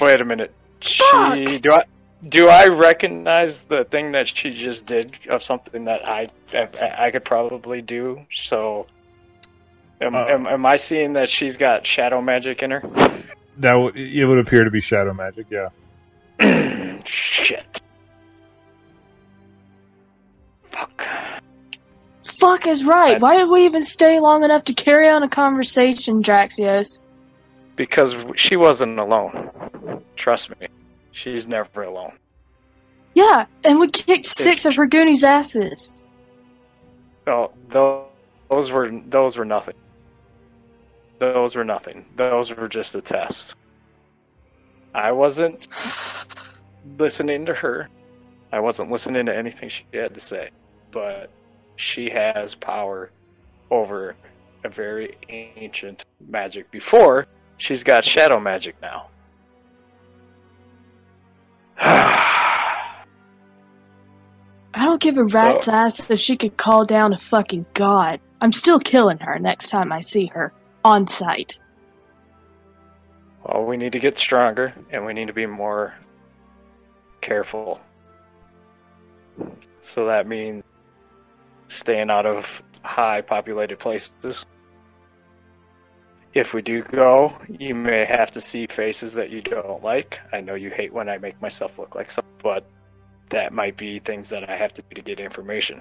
Wait a minute. She do I do I recognize the thing that she just did of something that I I, I could probably do? So am, Uh, am, am I seeing that she's got shadow magic in her? That w- it would appear to be shadow magic, yeah. Shit. Fuck. Fuck is right. Why did we even stay long enough to carry on a conversation, Draxios? Because she wasn't alone. Trust me. She's never alone. Yeah, and we kicked six of her Goonies' asses. No, tho- those were those were nothing. Those were nothing. Those were just a test. I wasn't listening to her. I wasn't listening to anything she had to say. But she has power over a very ancient magic before. She's got shadow magic now. I don't give a rat's So- ass if she could call down a fucking god. I'm still killing her next time I see her on sight. Well, we need to get stronger and we need to be more careful. So that means staying out of high populated places. If we do go, you may have to see faces that you don't like. I know you hate when I make myself look like something, but that might be things that I have to do to get information.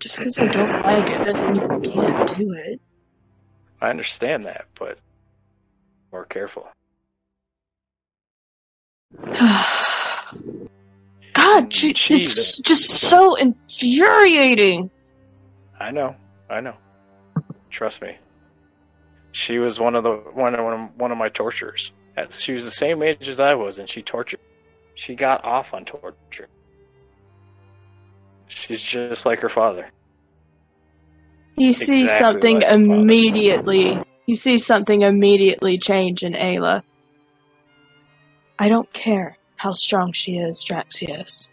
Just because I don't like it doesn't mean I can't do it. I understand that, but more careful. God, it's just so infuriating. I know, I know. Trust me. She was one of the one of one of, one of my torturers. She was the same age as I was, and she tortured. She got off on torture. She's just like her father. You see Exactly something like immediately. You see something immediately change in Ayla. I don't care how strong she is, Draxios.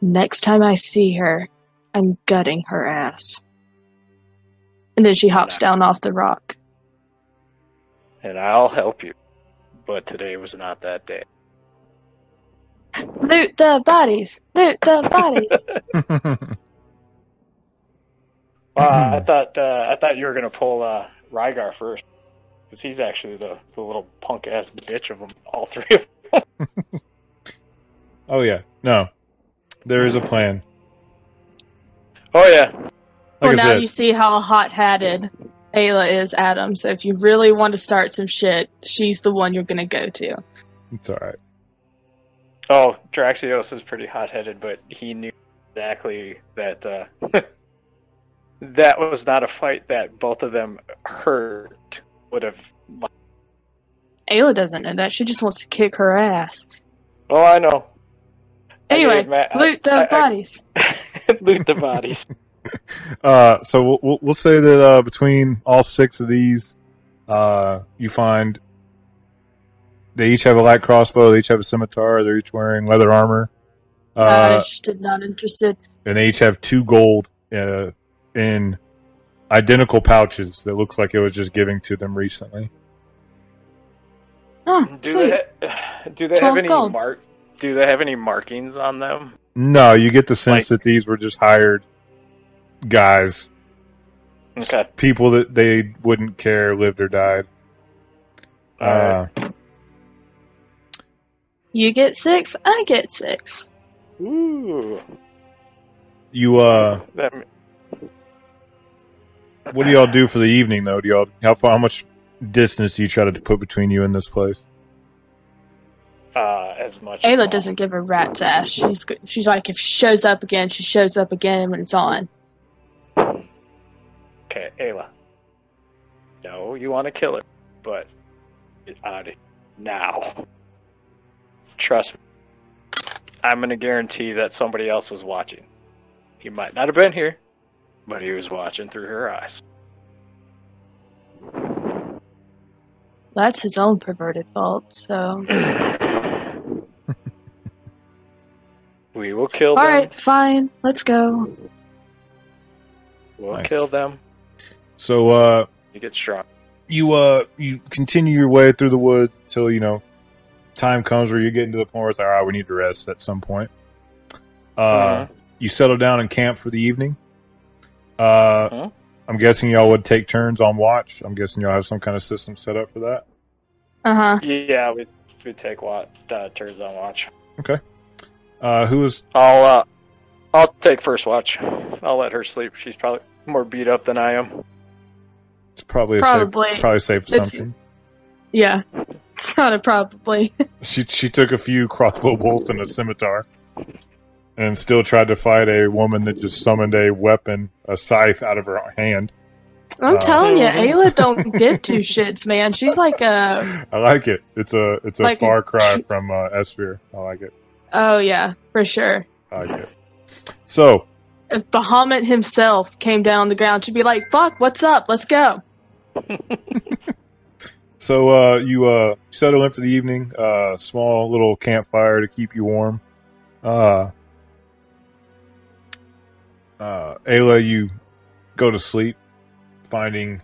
Next time I see her, I'm gutting her ass. And then she hops down off the rock. And I'll help you. But today was not that day. Loot the bodies! Loot the bodies! Uh, I thought uh, I thought you were gonna pull uh, Rygar first, because he's actually the, the little punk ass bitch of them, all three of them. oh yeah, no, there is a plan. Oh yeah, Like well, I now said, you see how hot-headed Ayla is, Adam. So if you really want to start some shit, she's the one you're gonna go to. it's all right. Oh, Draxios is pretty hot headed, but he knew exactly that uh, that was not a fight that both of them hurt would have. Ayla doesn't know that. She just wants to kick her ass. Oh, I know. I Anyway, I- loot the I- I- bodies. loot the bodies. Uh, so we'll, we'll, we'll say that uh, between all six of these, uh, you find they each have a light crossbow, they each have a scimitar, they're each wearing leather armor, not uh, interested. Not interested. and they each have two gold uh, in identical pouches that looks like it was just giving to them recently. Oh, Do sweet. they, do they have any gold. mark? Do they have any markings on them? No, you get the sense Like- that these were just hired guys, Okay. people that they wouldn't care lived or died. All right. Uh, You get six. I get six. Ooh. you uh, That, what do y'all do for the evening though? Do y'all how far, how much distance do you try to put between you and this place? Uh, as much. Ayla doesn't give a rat's ass. She's she's like, if she shows up again, she shows up again when it's on. Okay, Ayla. No, you want to kill her, but get out of here now. Trust me. I'm going to guarantee that somebody else was watching. He might not have been here, but he was watching through her eyes. That's his own perverted fault. So, we will kill all them. right, fine. Let's go. We'll Nice. kill them. So uh, You get strong. you uh, you continue your way through the woods until you know time comes where you're getting to the point where it's like, all right, we need to rest at some point. Uh, Mhm. you settle down and camp for the evening. Uh, Mhm. I'm guessing y'all would take turns on watch. I'm guessing y'all have some kind of system set up for that. Uh huh. Yeah, we we take what uh, turns on watch. Uh, who is I'll uh, I'll take first watch. I'll let her sleep. She's probably more beat up than I am. it's probably a Probably. safe, probably a safe It's- assumption. Yeah. It's not a probably. She she took a few crossbow bolts and a scimitar, and and still tried to fight a woman that just summoned a weapon, a scythe, out of her hand. I'm Uh, telling you. Ayla don't give two shits, man. She's like a I like it. It's a it's a Like- far cry from uh, Esphere. I like it. Oh yeah, for sure. Like it. So If Bahamut himself came down on the ground, she'd be like, "Fuck, what's up? Let's go." so uh, you uh, settle in for the evening. Uh, small little campfire to keep you warm. Uh, uh, Ayla, you go to sleep, finding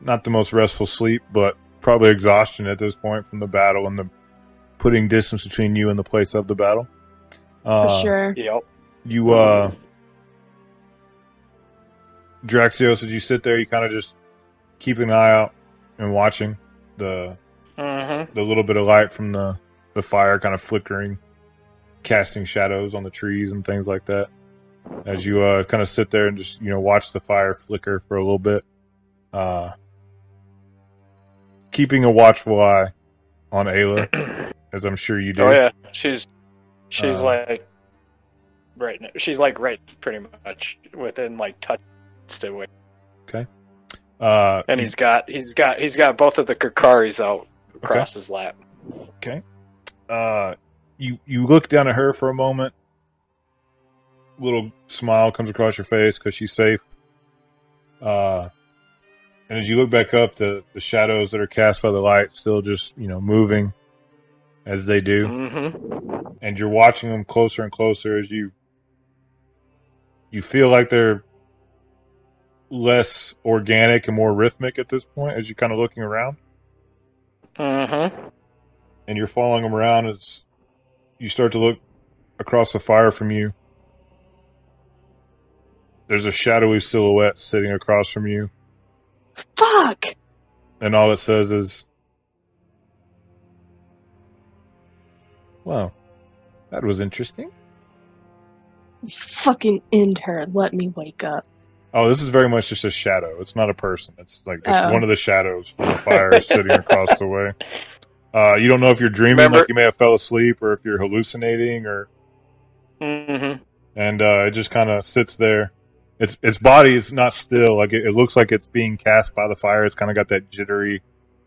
not the most restful sleep, but probably exhaustion at this point from the battle and the putting distance between you and the place of the battle. For Uh, sure. Yep. You, uh, Draxios, as you sit there, you kind of just keep an eye out and watching the Mm-hmm. the little bit of light from the the fire kind of flickering, casting shadows on the trees and things like that. As you uh, kind of sit there and just you know watch the fire flicker for a little bit, uh, keeping a watchful eye on Ayla, as I'm sure you do. Oh yeah, she's she's Uh, like right. now- She's like right, pretty much within like touch Okay. Uh, And he's got he's got he's got both of the Kakaris out across his lap. Okay. Uh, you you look down at her for a moment. Little smile comes across your face because she's safe. Uh, and as you look back up, the the shadows that are cast by the light still just you know moving as they do, Mm-hmm. and you're watching them closer and closer as you you feel like they're less organic and more rhythmic at this point as you're kind of looking around. Mm-hmm. and you're following them around as you start to look across the fire from you. There's a shadowy silhouette sitting across from you, Fuck. and all it says is, Wow, that was interesting. Fucking end her. Let me wake up. Oh, this is very much just a shadow. It's not a person. It's like just Oh. one of the shadows from the fire sitting across the way. Uh, you don't know if you're dreaming, Remember- like you may have fell asleep, or if you're hallucinating, or Mm-hmm. and uh, it just kind of sits there. Its its body is not still. Like it, it looks like it's being cast by the fire. It's kind of got that jittery,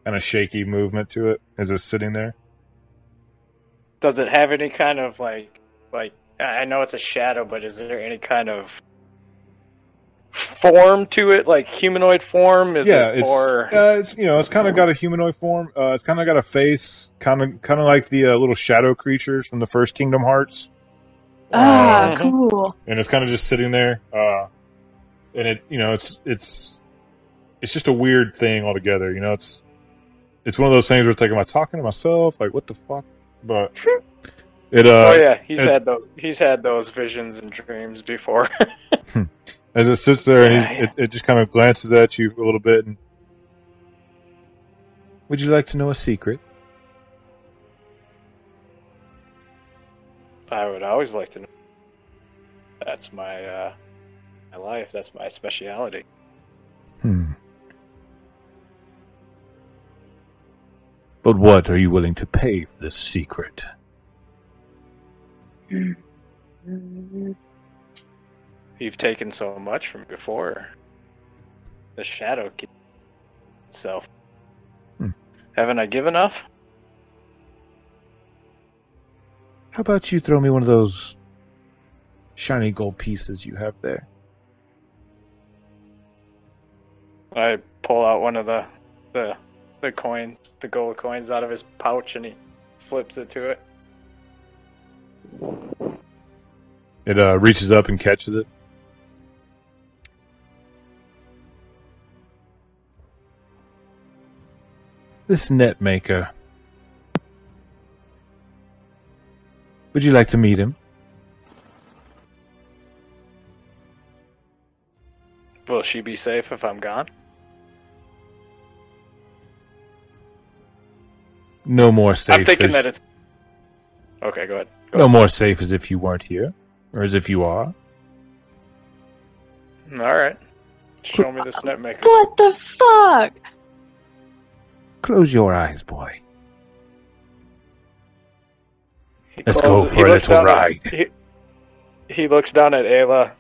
kind of shaky movement to it. Is it as it's sitting there. Does it have any kind of like like I know it's a shadow, but is there any kind of form to it, like humanoid form? Is yeah, it it's more uh, it's you know it's kind of got a humanoid form. Uh, it's kind of got a face, kind of kind of like the uh, little shadow creatures from the first Kingdom Hearts. Ah, Mhm. cool. and it's kind of just sitting there. And it, you know, it's it's it's just a weird thing altogether. You know, it's it's one of those things where it's like, am I talking to myself? Like, what the fuck? But it, uh, oh yeah, he's had those. He's had those visions and dreams before. as it sits there and he's, it, it just kind of glances at you a little bit. And would you like to know a secret? I would always like to know. That's my uh, my life. That's my speciality. Hmm. But what are you willing to pay for this secret? You've taken so much from before. The shadow itself. Hmm. Haven't I given enough? How about you throw me one of those shiny gold pieces you have there? I pull out one of the the the coins, the gold coins out of his pouch, and he flips it to it. It uh, reaches up and catches it. This net maker. Would you like to meet him? Will she be safe if I'm gone? No more safe. I'm thinking as, that it's. Okay, go ahead. Go no more safe as if you weren't here, or as if you are. All right. Show me this net maker. What the fuck? Close your eyes, boy. He Let's closes- go for a little ride. At, he, he looks down at Ayla,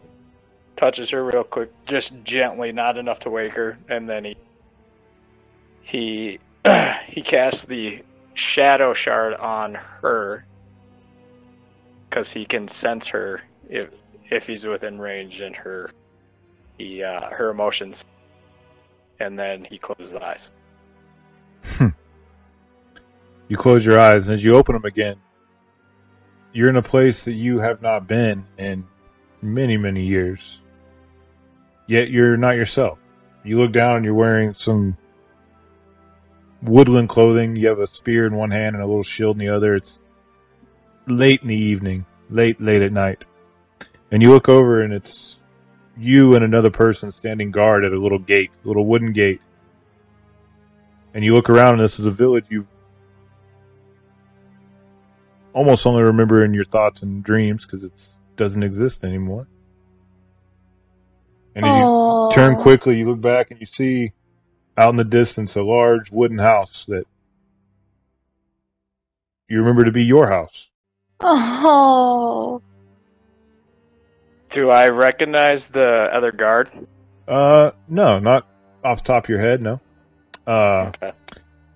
touches her real quick, just gently, not enough to wake her, and then he he he casts the shadow shard on her because he can sense her if if he's within range and her he uh, her emotions, and then he closes his eyes. You close your eyes, and as you open them again, you're in a place that you have not been in many, many years. Yet you're not yourself. You look down and you're wearing some woodland clothing. You have a spear in one hand and a little shield in the other. It's late in the evening, late, late at night. And you look over and it's you and another person standing guard at a little gate, a little wooden gate. And you look around and this is a village you've almost only remember in your thoughts and dreams because it doesn't exist anymore. And as Aw. you turn quickly, you look back and you see out in the distance a large wooden house that you remember to be your house. Oh. Do I recognize the other guard? Uh, no, not off the top of your head, no. Uh, Okay.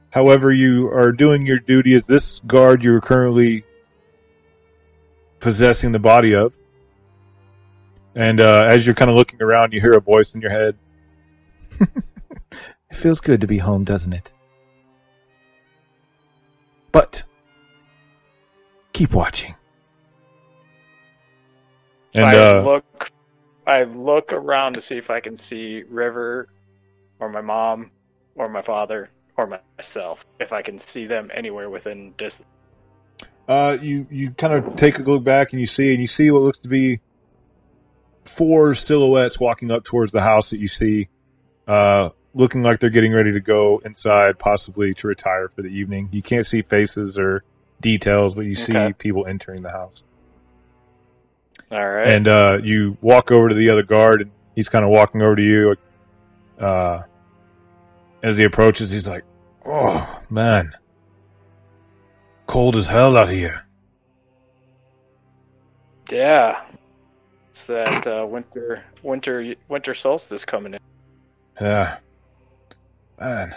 However, you are doing your duty as this guard you're currently possessing the body of. And uh, as you're kind of looking around, you hear a voice in your head. it feels good to be home, doesn't it? But keep watching. And I uh, look, I look around to see if I can see River, or my mom, or my father, or myself. If I can see them anywhere within distance. Uh, you you kind of take a look back and you see and you see what looks to be four silhouettes walking up towards the house that you see, uh, looking like they're getting ready to go inside, possibly to retire for the evening. You can't see faces or details, but you see people entering the house. All right. And uh, you walk over to the other guard, and he's kind of walking over to you. Uh, as he approaches, he's like, "Oh man, cold as hell out here." yeah. It's that uh, winter, winter, winter solstice coming in. Yeah. Man.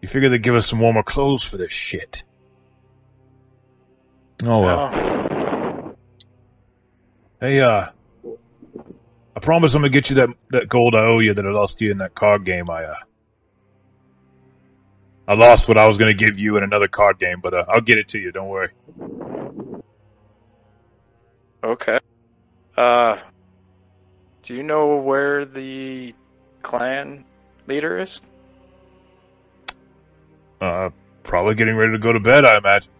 You figure they'd give us some warmer clothes for this shit. Oh well. Oh. Hey, uh I promise I'm gonna get you that that gold I owe you that I lost you in that card game I uh I lost what I was gonna give you in another card game, but uh, I'll get it to you, don't worry. Okay. Uh, do you know where the clan leader is? Uh probably getting ready to go to bed, I imagine.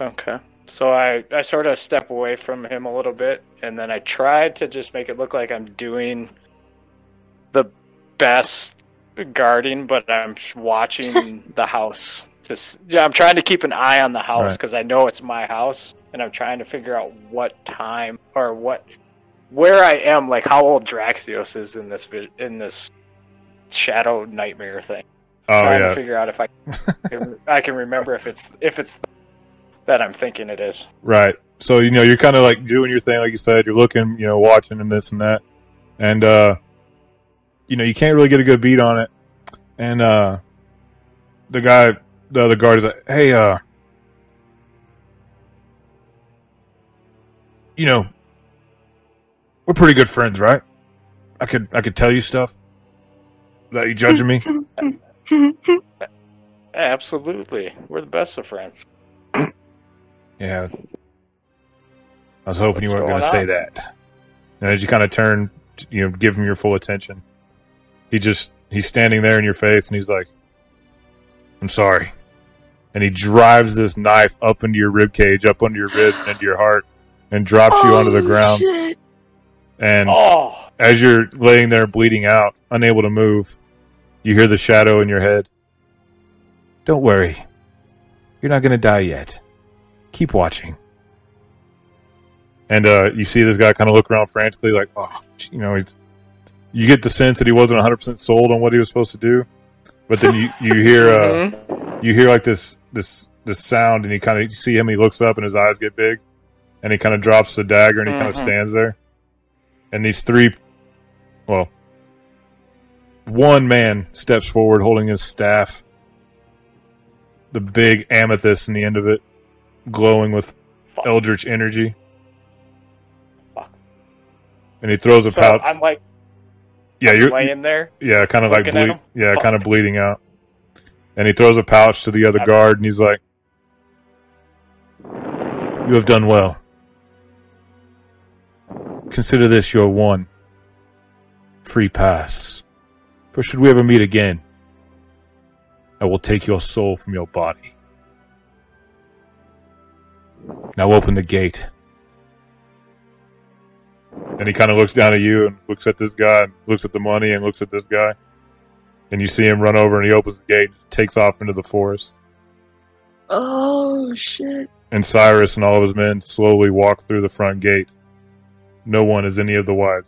Okay. So I, I sort of step away from him a little bit, and then I try to just make it look like I'm doing the best guarding, but I'm watching the house. S- yeah, I'm trying to keep an eye on the house Right. because I know it's my house, and I'm trying to figure out what time or what where I am, like how old Draxios is in this in this shadow nightmare thing. Oh trying to figure out if I can, I can remember if it's if it's that I'm thinking it is. Right. So you know you're kind of like doing your thing, like you said. You're looking, you know, watching and this and that, and uh, you know you can't really get a good beat on it. And uh, the guy, the other guard is like, "Hey, uh, you know, we're pretty good friends, right? I could I could tell you stuff without you judging me. Absolutely, we're the best of friends. Yeah. I was hoping you weren't going to say that. And as you kind of turn, you know, give him your full attention, he just, he's standing there in your face and he's like, I'm sorry. And he drives this knife up into your rib cage, up under your ribs and into your heart, and drops you onto the oh, ground. Shit. And Oh, as you're laying there bleeding out, unable to move, you hear the shadow in your head. Don't worry. You're not going to die yet. Keep watching. And uh, you see this guy kind of look around frantically, like, oh, you know, he's. You get the sense that he wasn't 100% sold on what he was supposed to do, but then you, you hear uh, mhm. you hear like this this this sound, and you kind of see him. He looks up, and his eyes get big, and he kind of drops the dagger and he kind of stands there. And these three, well, one man steps forward holding his staff, the big amethyst in the end of it, glowing with Fuck. eldritch energy. Fuck. And he throws a So pouch. I'm like yeah, you're laying there. yeah, kind of like ble- yeah, Fuck. kind of bleeding out. And he throws a pouch to the other Yep. guard, and he's like, "You have done well. Consider this your one free pass. For should we ever meet again, I will take your soul from your body. Now open the gate." And he kind of looks down at you and looks at this guy, and looks at the money, and looks at this guy. And you see him run over, and he opens the gate, and takes off into the forest. Oh shit! And Cyrus and all of his men slowly walk through the front gate. No one is any of the wiser.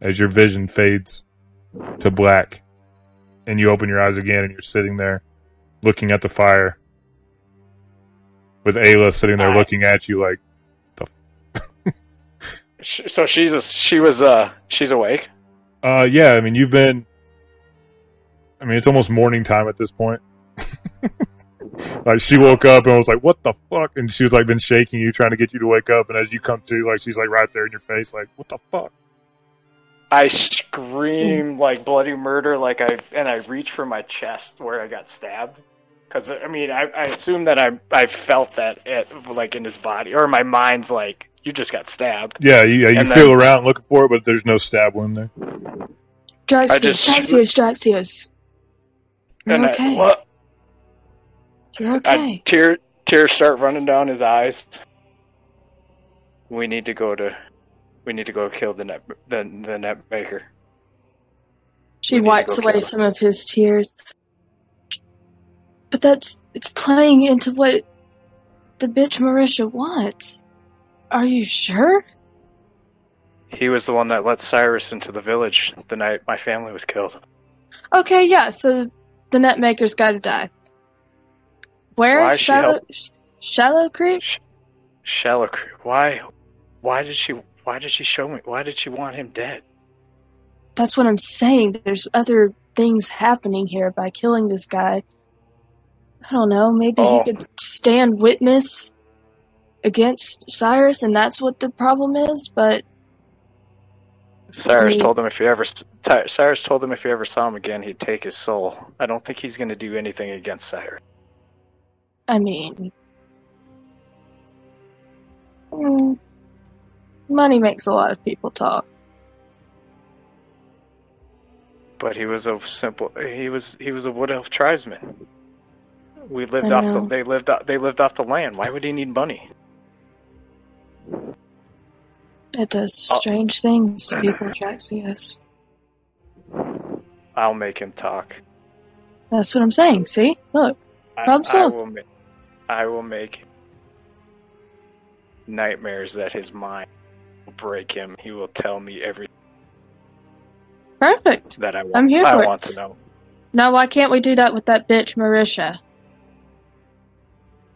As your vision fades to black, and you open your eyes again, and you're sitting there, looking at the fire, with Ayla sitting there Alright. looking at you like, Sh- So she's a, she was uh she's awake. Uh, yeah. I mean, you've been. I mean, it's almost morning time at this point. like she woke up and I was like, "What the fuck?" And she was like, been shaking you, trying to get you to wake up. And as you come to, like, she's like right there in your face, like, "What the fuck?" I scream like bloody murder, like I and I reach for my chest where I got stabbed. Because I mean, I, I assume that I I felt that at like in his body, or my mind's like, you just got stabbed. Yeah, you, yeah, you And feel then- around looking for it, but there's no stab wound there. Draxios, just- Draxios, Draxios. You're okay. I, well, You're I, okay. tear, tears start running down his eyes. We need to go to, we need to go kill the net, the the net maker. She we need to wipes away some of his tears. But that's it's playing into what the bitch Marisha wants. Are you sure? He was the one that let Cyrus into the village the night my family was killed. Okay, yeah, so the net maker's gotta die. Where? Why is she Shallow help- Shallow Creek? Shallow Creek. Why? Why did she? Why did she show me? Why did she want him dead? That's what I'm saying. There's other things happening here by killing this guy. I don't know, maybe Oh. he could stand witness against Cyrus and that's what the problem is, but Cyrus mean- told him if he ever Cyrus told him if he ever saw him again, he'd take his soul. I don't think he's going to do anything against Cyrus. I mean, mm, money makes a lot of people talk. But he was a simple. He was he was a wood elf tribesman. We lived I off the. They lived. off- They lived off the land. Why would he need money? It does Oh. strange things to people, Draxios. I'll make him talk. That's what I'm saying. See? Look. I, Hope so. I will. Ma- I will make nightmares that his mind break him. He will tell me everything Perfect. that I want. I'm here I for it. want to know. Now, why can't we do that with that bitch Marisha?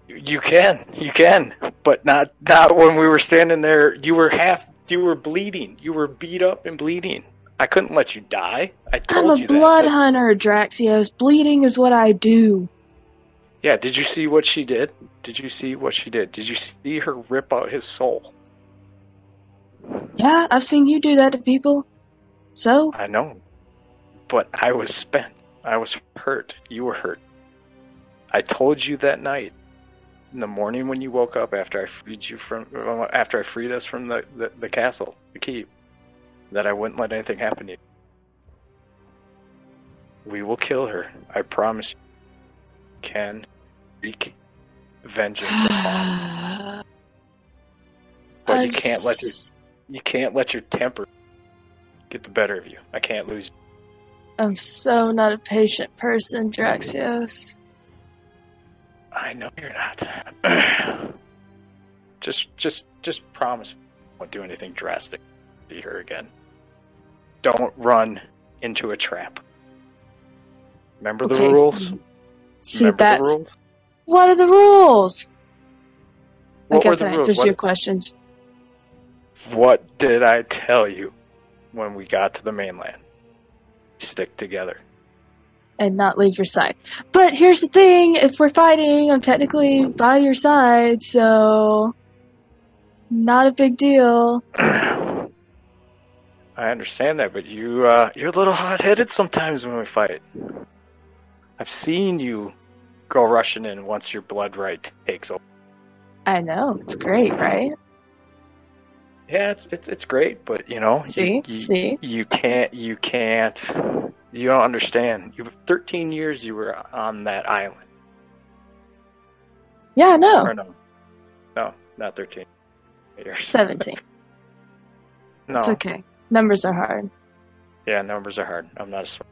You can, you can, but not not when we were standing there. You were half, you were bleeding. You were beat up and bleeding. I couldn't let you die. I I'm told a you blood that. hunter, Draxios. Bleeding is what I do. Yeah. Did you see what she did? Did you see what she did? Did you see her rip out his soul? Yeah, I've seen you do that to people. So, I know, but I was spent. I was hurt. You were hurt. I told you that night, in the morning when you woke up after I freed you from, after I freed us from the, the, the castle, the keep, that I wouldn't let anything happen to you. We will kill her. I promise you. Can wreak vengeance upon. But you I'm can't let your s- you can't let your temper get the better of you. I can't lose. You. I'm so not a patient person, Draxios. I know you're not. just, just, just promise. I won't do anything drastic. to See her again. Don't run into a trap. Remember the Okay, rules. See, Remember that's rules. what are the rules? I What were guess that rules? answers What- your questions. What did I tell you when we got to the mainland? Stick together. and not leave your side. But here's the thing: if we're fighting, I'm technically by your side, so not a big deal. I understand that, but you uh, you're a little hot headed sometimes when we fight. I've seen you go rushing in once your blood right takes over. I know it's great, right? Yeah, it's it's, it's great, but you know, you- See, you, see, you can't you can't you don't understand. You 13 years you were on that island. yeah, no, Or no. No, not 13 years. seventeen. No. It's okay. Numbers are hard. Yeah, numbers are hard. I'm not a.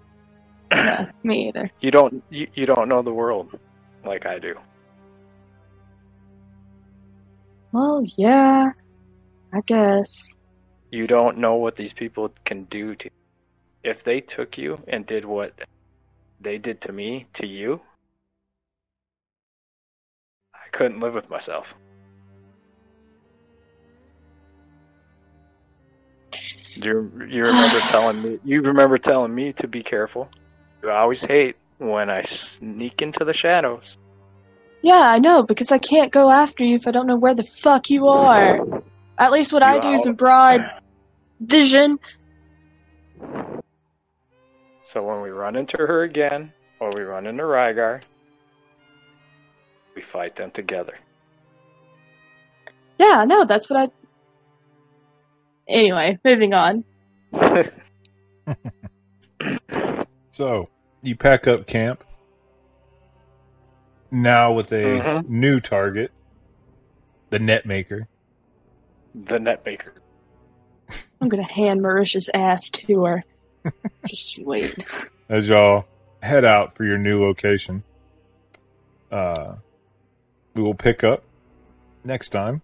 No, me either. You don't you, you don't know the world like I do. Well, yeah, I guess. You don't know what these people can do to you. If they took you and did what they did to me to you, I couldn't live with myself. You, you remember telling me? You remember telling me to be careful. I always hate when I sneak into the shadows. Yeah, I know because I can't go after you if I don't know where the fuck you are. At least what You I do is out. a broad vision. So when we run into her again, or we run into Rygar, we fight them together. Yeah, no, that's what I. Anyway, moving on. So you pack up camp now with a Mhm. new target, the net maker. The net baker. I'm gonna hand Marisha's ass to her. Just wait. as y'all head out for your new location. Uh, we will pick up next time